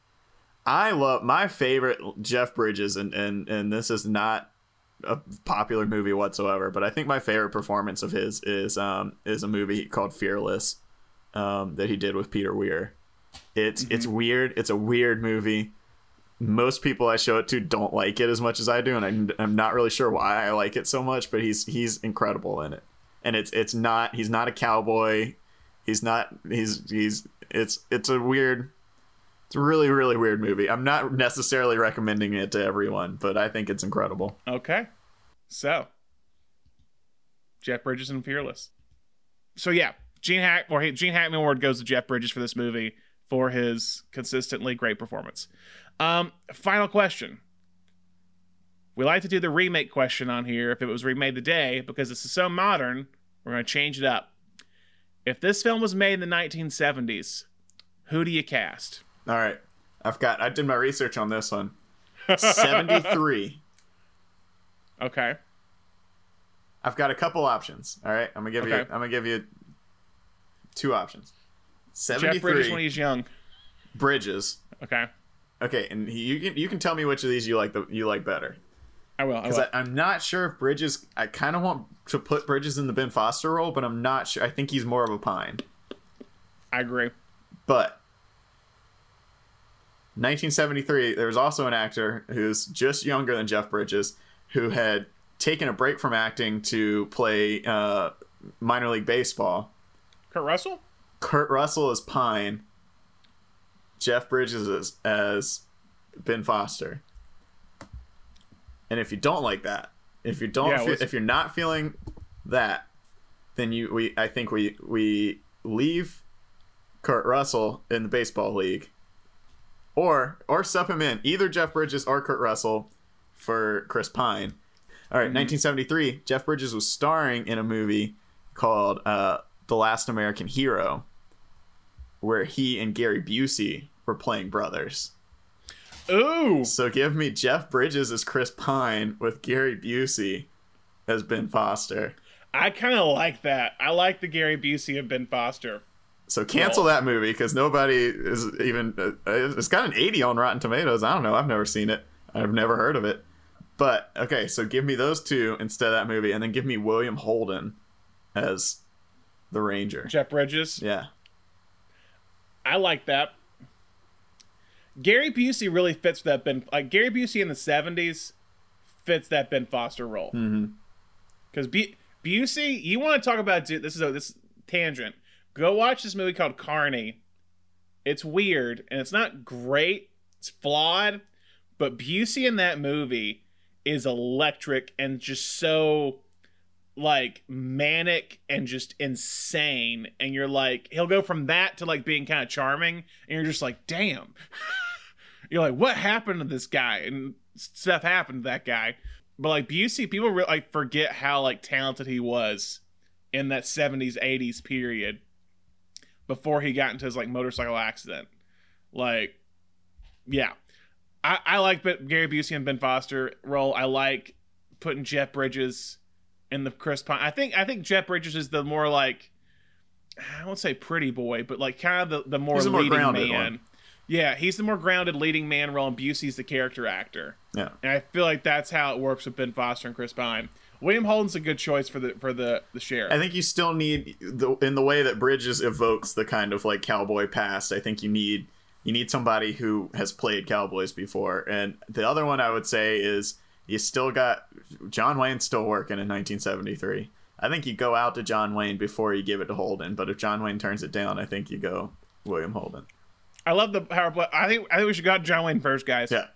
I love my favorite Jeff Bridges, and and and this is not a popular movie whatsoever, but I think my favorite performance of his is um is a movie called Fearless, um that he did with Peter Weir. It's it's weird. It's a weird movie. Most people I show it to don't like it as much as I do, and I'm, I'm not really sure why I like it so much. But he's he's incredible in it, and it's it's not he's not a cowboy. He's not he's he's it's it's a weird it's a really really weird movie. I'm not necessarily recommending it to everyone, but I think it's incredible. Okay. So, Jeff Bridges and Fearless. So yeah, Gene Hack or Gene Hackman Award goes to Jeff Bridges for this movie for his consistently great performance. Um, final question. We like to do the remake question on here if it was remade today because this is so modern. We're going to change it up. If this film was made in the 1970s, who do you cast? All right, I've got I did my research on this one. Seventy three. Okay. I've got a couple options. All right, I'm gonna give you. I'm gonna give you two options. Jeff Bridges when he's young. Bridges. Okay. Okay, and you can you can tell me which of these you like the you like better. I will. Because. I'm not sure if Bridges. I kind of want to put Bridges in the Ben Foster role, but I'm not sure. I think he's more of a Pine. I agree. But 1973, there was also an actor who's just younger than Jeff Bridges who had taken a break from acting to play uh, minor league baseball. Kurt Russell? Kurt Russell is Pine. Jeff Bridges is as Ben Foster. And if you don't like that, if you don't, Yeah, feel, if you're not feeling that, then you we I think we we leave Kurt Russell in the baseball league, or or sub him in either Jeff Bridges or Kurt Russell for Chris Pine. All right, 1973, Jeff Bridges was starring in a movie called uh, The Last American Hero, where he and Gary Busey were playing brothers. Ooh. So give me Jeff Bridges as Chris Pine with Gary Busey as Ben Foster. I kind of like that. I like the Gary Busey of Ben Foster. So cancel that movie because nobody is even. Uh, it's got an 80 on Rotten Tomatoes. I don't know. I've never seen it. I've never heard of it. But okay, so give me those two instead of that movie, and then give me William Holden as the Ranger. Jeff Bridges. Yeah. I like that. Gary Busey really fits that Ben like Gary Busey in the seventies fits that Ben Foster role. Mm-hmm. Because Busey, you want to talk about dude, this is a this tangent. Go watch this movie called Carny. It's weird and it's not great. It's flawed, but Busey in that movie is electric and just so like manic and just insane. And you're like he'll go from that to like being kind of charming and you're just like damn. You're like what happened to this guy? And stuff happened to that guy. But like Busey people re- like forget how like talented he was in that 70s 80s period before he got into his like motorcycle accident like yeah I, I like Gary Busey and Ben Foster role. I like putting Jeff Bridges in the Chris Pine. I think I think Jeff Bridges is the more like I won't say pretty boy, but like kind of the, the more the more leading grounded man. one. Yeah, he's the more grounded leading man role, and Busey's the character actor. Yeah. And I feel like that's how it works with Ben Foster and Chris Pine. William Holden's a good choice for the for the the sheriff. I think you still need the in the way that Bridges evokes the kind of like cowboy past. I think you need you need somebody who has played cowboys before. And the other one I would say is you still got John Wayne still working in 1973. I think you go out to John Wayne before you give it to Holden. But if John Wayne turns it down, I think you go William Holden. I love the power play. I think I think we should go out John Wayne first, guys. Yeah.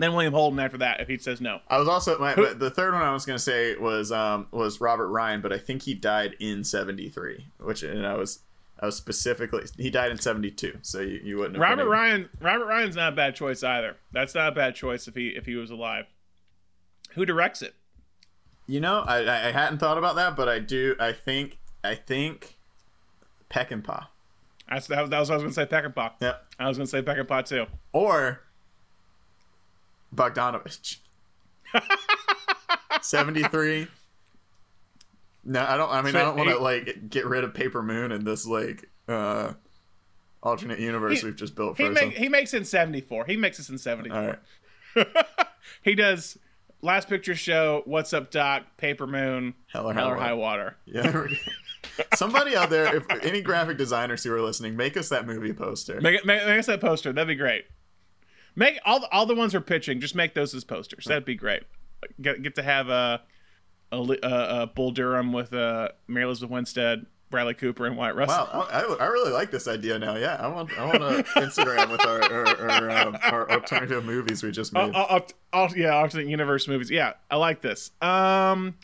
Then William Holden after that if he says no. I was also my, the third one I was gonna say was um was Robert Ryan, but I think he died in '73, which and I was I was specifically he died in '72, so you, you wouldn't have Robert Ryan Robert Ryan's not a bad choice either. That's not a bad choice if he if he was alive. Who directs it? You know, I, I hadn't thought about that, but I do. I think I think Peckinpah That's that was, that was what I was gonna say Peckinpah. Yep. I was gonna say Peckinpah too. or Bogdanovich. '73. No, I don't. I mean, I don't want to like get rid of Paper Moon and this like uh alternate universe He- we've just built He for make, he makes in seventy four. He makes us in seventy All four. right. he does Last Picture Show, What's Up Doc, Paper Moon, Hell or Hell or High High Water. Yeah. Somebody out there, if any graphic designers who are listening, make us that movie poster. Make, it, make, make us that poster. That'd be great. Make all the, all the ones we're pitching. Just make those as posters. That'd be great. Get, get to have a a, a, a Bull Durham with uh, Mary Elizabeth Winstead, Bradley Cooper, and Wyatt Russell. Wow, I, I really like this idea now. Yeah, I want I want to Instagram with our our, our, um, our alternative movies we just made. Al- yeah, alternate universe movies. Yeah, I like this. Um,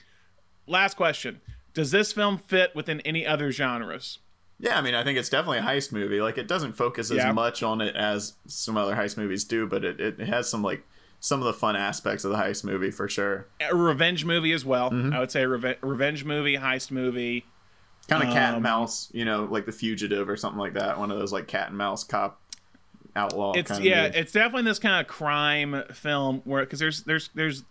last question: Does this film fit within any other genres? Yeah, I mean, I think it's definitely a heist movie. Like, it doesn't focus as Yeah. much on it as some other heist movies do, but it, it has some like some of the fun aspects of the heist movie for sure. A revenge movie as well. Mm-hmm. I would say a reve- revenge movie, heist movie. Kind of cat Um, and mouse, you know, like The Fugitive or something like that. One of those like cat and mouse cop outlaw. it's kind yeah, it's definitely this kind of crime film where because there's there's there's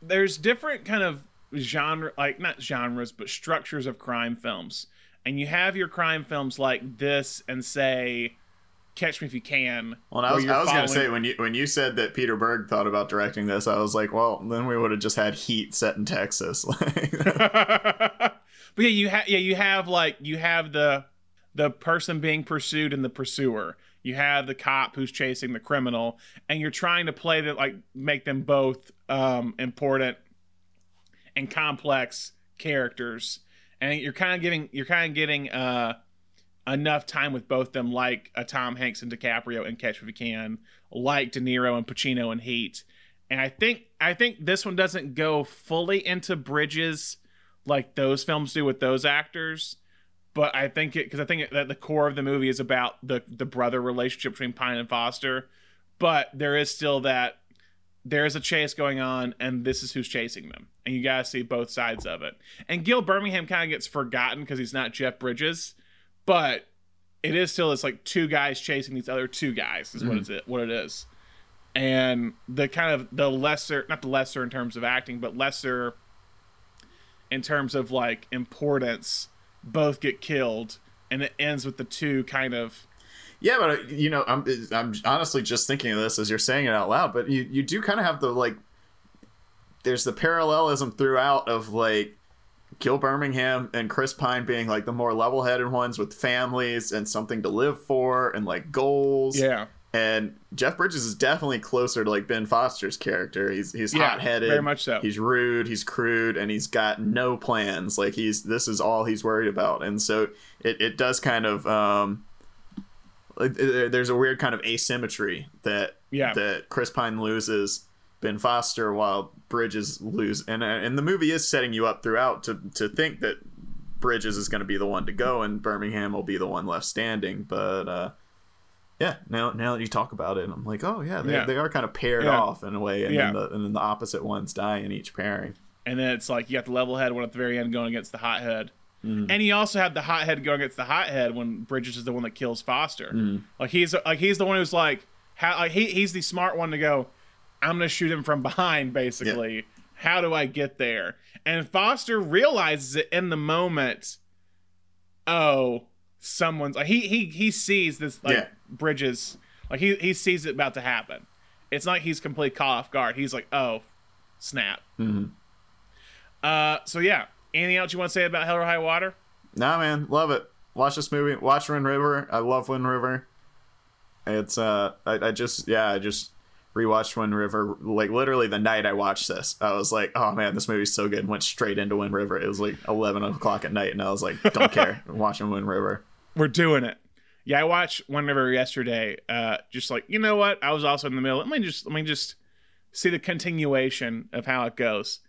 there's different kind of genre like not genres but structures of crime films, and you have your crime films like this and say, Catch Me If You Can. Well, I was, I was gonna say when you when you said that Peter Berg thought about directing this, I was like, well, then we would have just had Heat set in Texas. but yeah, you have yeah, you have like you have the the person being pursued and the pursuer. You have the cop who's chasing the criminal, and you're trying to play that like make them both um, important and complex characters, and you're kind of giving you're kind of getting uh, enough time with both them, like a Tom Hanks and DiCaprio in Catch If You Can, like De Niro and Pacino in Heat. And I think I think this one doesn't go fully into Bridges like those films do with those actors, but I think it because I think that the core of the movie is about the the brother relationship between Pine and Foster, but there is still that there's a chase going on and this is who's chasing them and you gotta see both sides of it and gil birmingham kind of gets forgotten because he's not jeff bridges but it is still it's like two guys chasing these other two guys is what Mhm. it's it what it is and the kind of the lesser not the lesser in terms of acting but lesser in terms of like importance both get killed and it ends with the two kind of Yeah, but uh, you know, I'm I'm honestly just thinking of this as you're saying it out loud. But you you do kind of have the like. There's the parallelism throughout of like Gil Birmingham and Chris Pine being like the more level-headed ones with families and something to live for and like goals. Yeah. And Jeff Bridges is definitely closer to like Ben Foster's character. He's he's Yeah, hot-headed, very much so. He's rude, he's crude, and he's got no plans. Like he's this is all he's worried about. And so it it does kind of um like, there's a weird kind of asymmetry that Yeah. that Chris Pine loses Ben Foster while Bridges lose and uh, and the movie is setting you up throughout to to think that Bridges is going to be the one to go and Birmingham will be the one left standing but uh yeah now now that you talk about it I'm like oh yeah they, Yeah. they are kind of paired Yeah. off in a way and Yeah. then the and then the opposite ones die in each pairing and then it's like you got the level head one at the very end going against the hothead. Mhm. And you also have the hothead going against the hothead when Bridges is the one that kills Foster. Mhm. Like he's like he's the one who's like how like he, he's the smart one to go. I'm gonna shoot him from behind, basically. How do I get there? And Foster realizes it in the moment. Oh, someone's like he he he sees this like Yeah. Bridges like he he sees it about to happen. It's not like he's completely caught off guard. He's like, oh, snap. mm-hmm. Uh, so yeah. Anything else you want to say about Hell or High Water? Nah, man, love it. Watch this movie. Watch Wind River. I love Wind River. It's uh, I, I just yeah, I just rewatched Wind River like literally the night I watched this. I was like, oh man, this movie's so good. And went straight into Wind River. It was like eleven o'clock at night, and I was like, don't care. I'm watching Wind River. We're doing it. Yeah, I watched Wind River yesterday. Uh, just like you know what, I was also in the middle. Let me just let me just see the continuation of how it goes.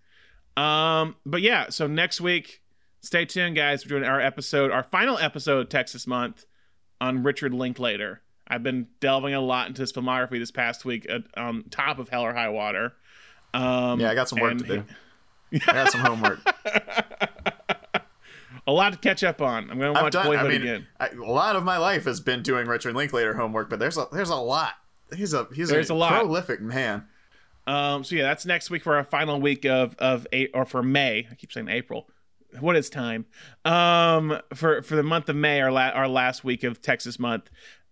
Um, but yeah, so next week, stay tuned, guys. We're doing our episode, our final episode of Texas Month on Richard Linklater. I've been delving a lot into his filmography this past week, uh, on top of Hell or High Water. Um, Yeah, I got some work to do. I got some homework. a lot to catch up on. I'm going to watch done. Boyhood I mean, again. I, a lot of my life has been doing Richard Linklater homework, but there's a there's a lot. He's a he's There's a, a prolific man. Um, so yeah, that's next week for our final week of of eight or for May. I keep saying April. What is time? Um, for for the month of May, our la- our last week of Texas month,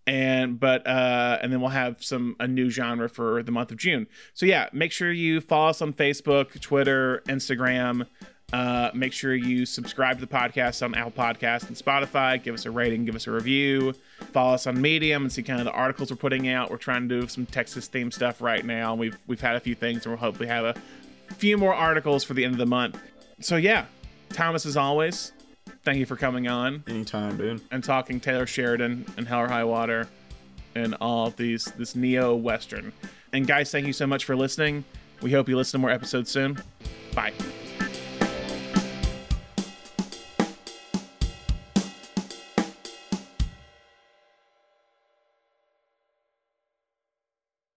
and but uh, and then we'll have some a new genre for the month of June. So yeah, make sure you follow us on Facebook, Twitter, Instagram. Uh, make sure you subscribe to the podcast on Apple Podcasts and Spotify. Give us a rating, give us a review. Follow us on Medium and see kind of the articles we're putting out. We're trying to do some Texas theme stuff right now. We've we've had a few things, and we'll hopefully have a few more articles for the end of the month. So yeah, Thomas, as always, thank you for coming on Anytime, dude. and talking Taylor Sheridan and Hell or High Water and all these this neo western. And guys, thank you so much for listening. We hope you listen to more episodes soon. Bye.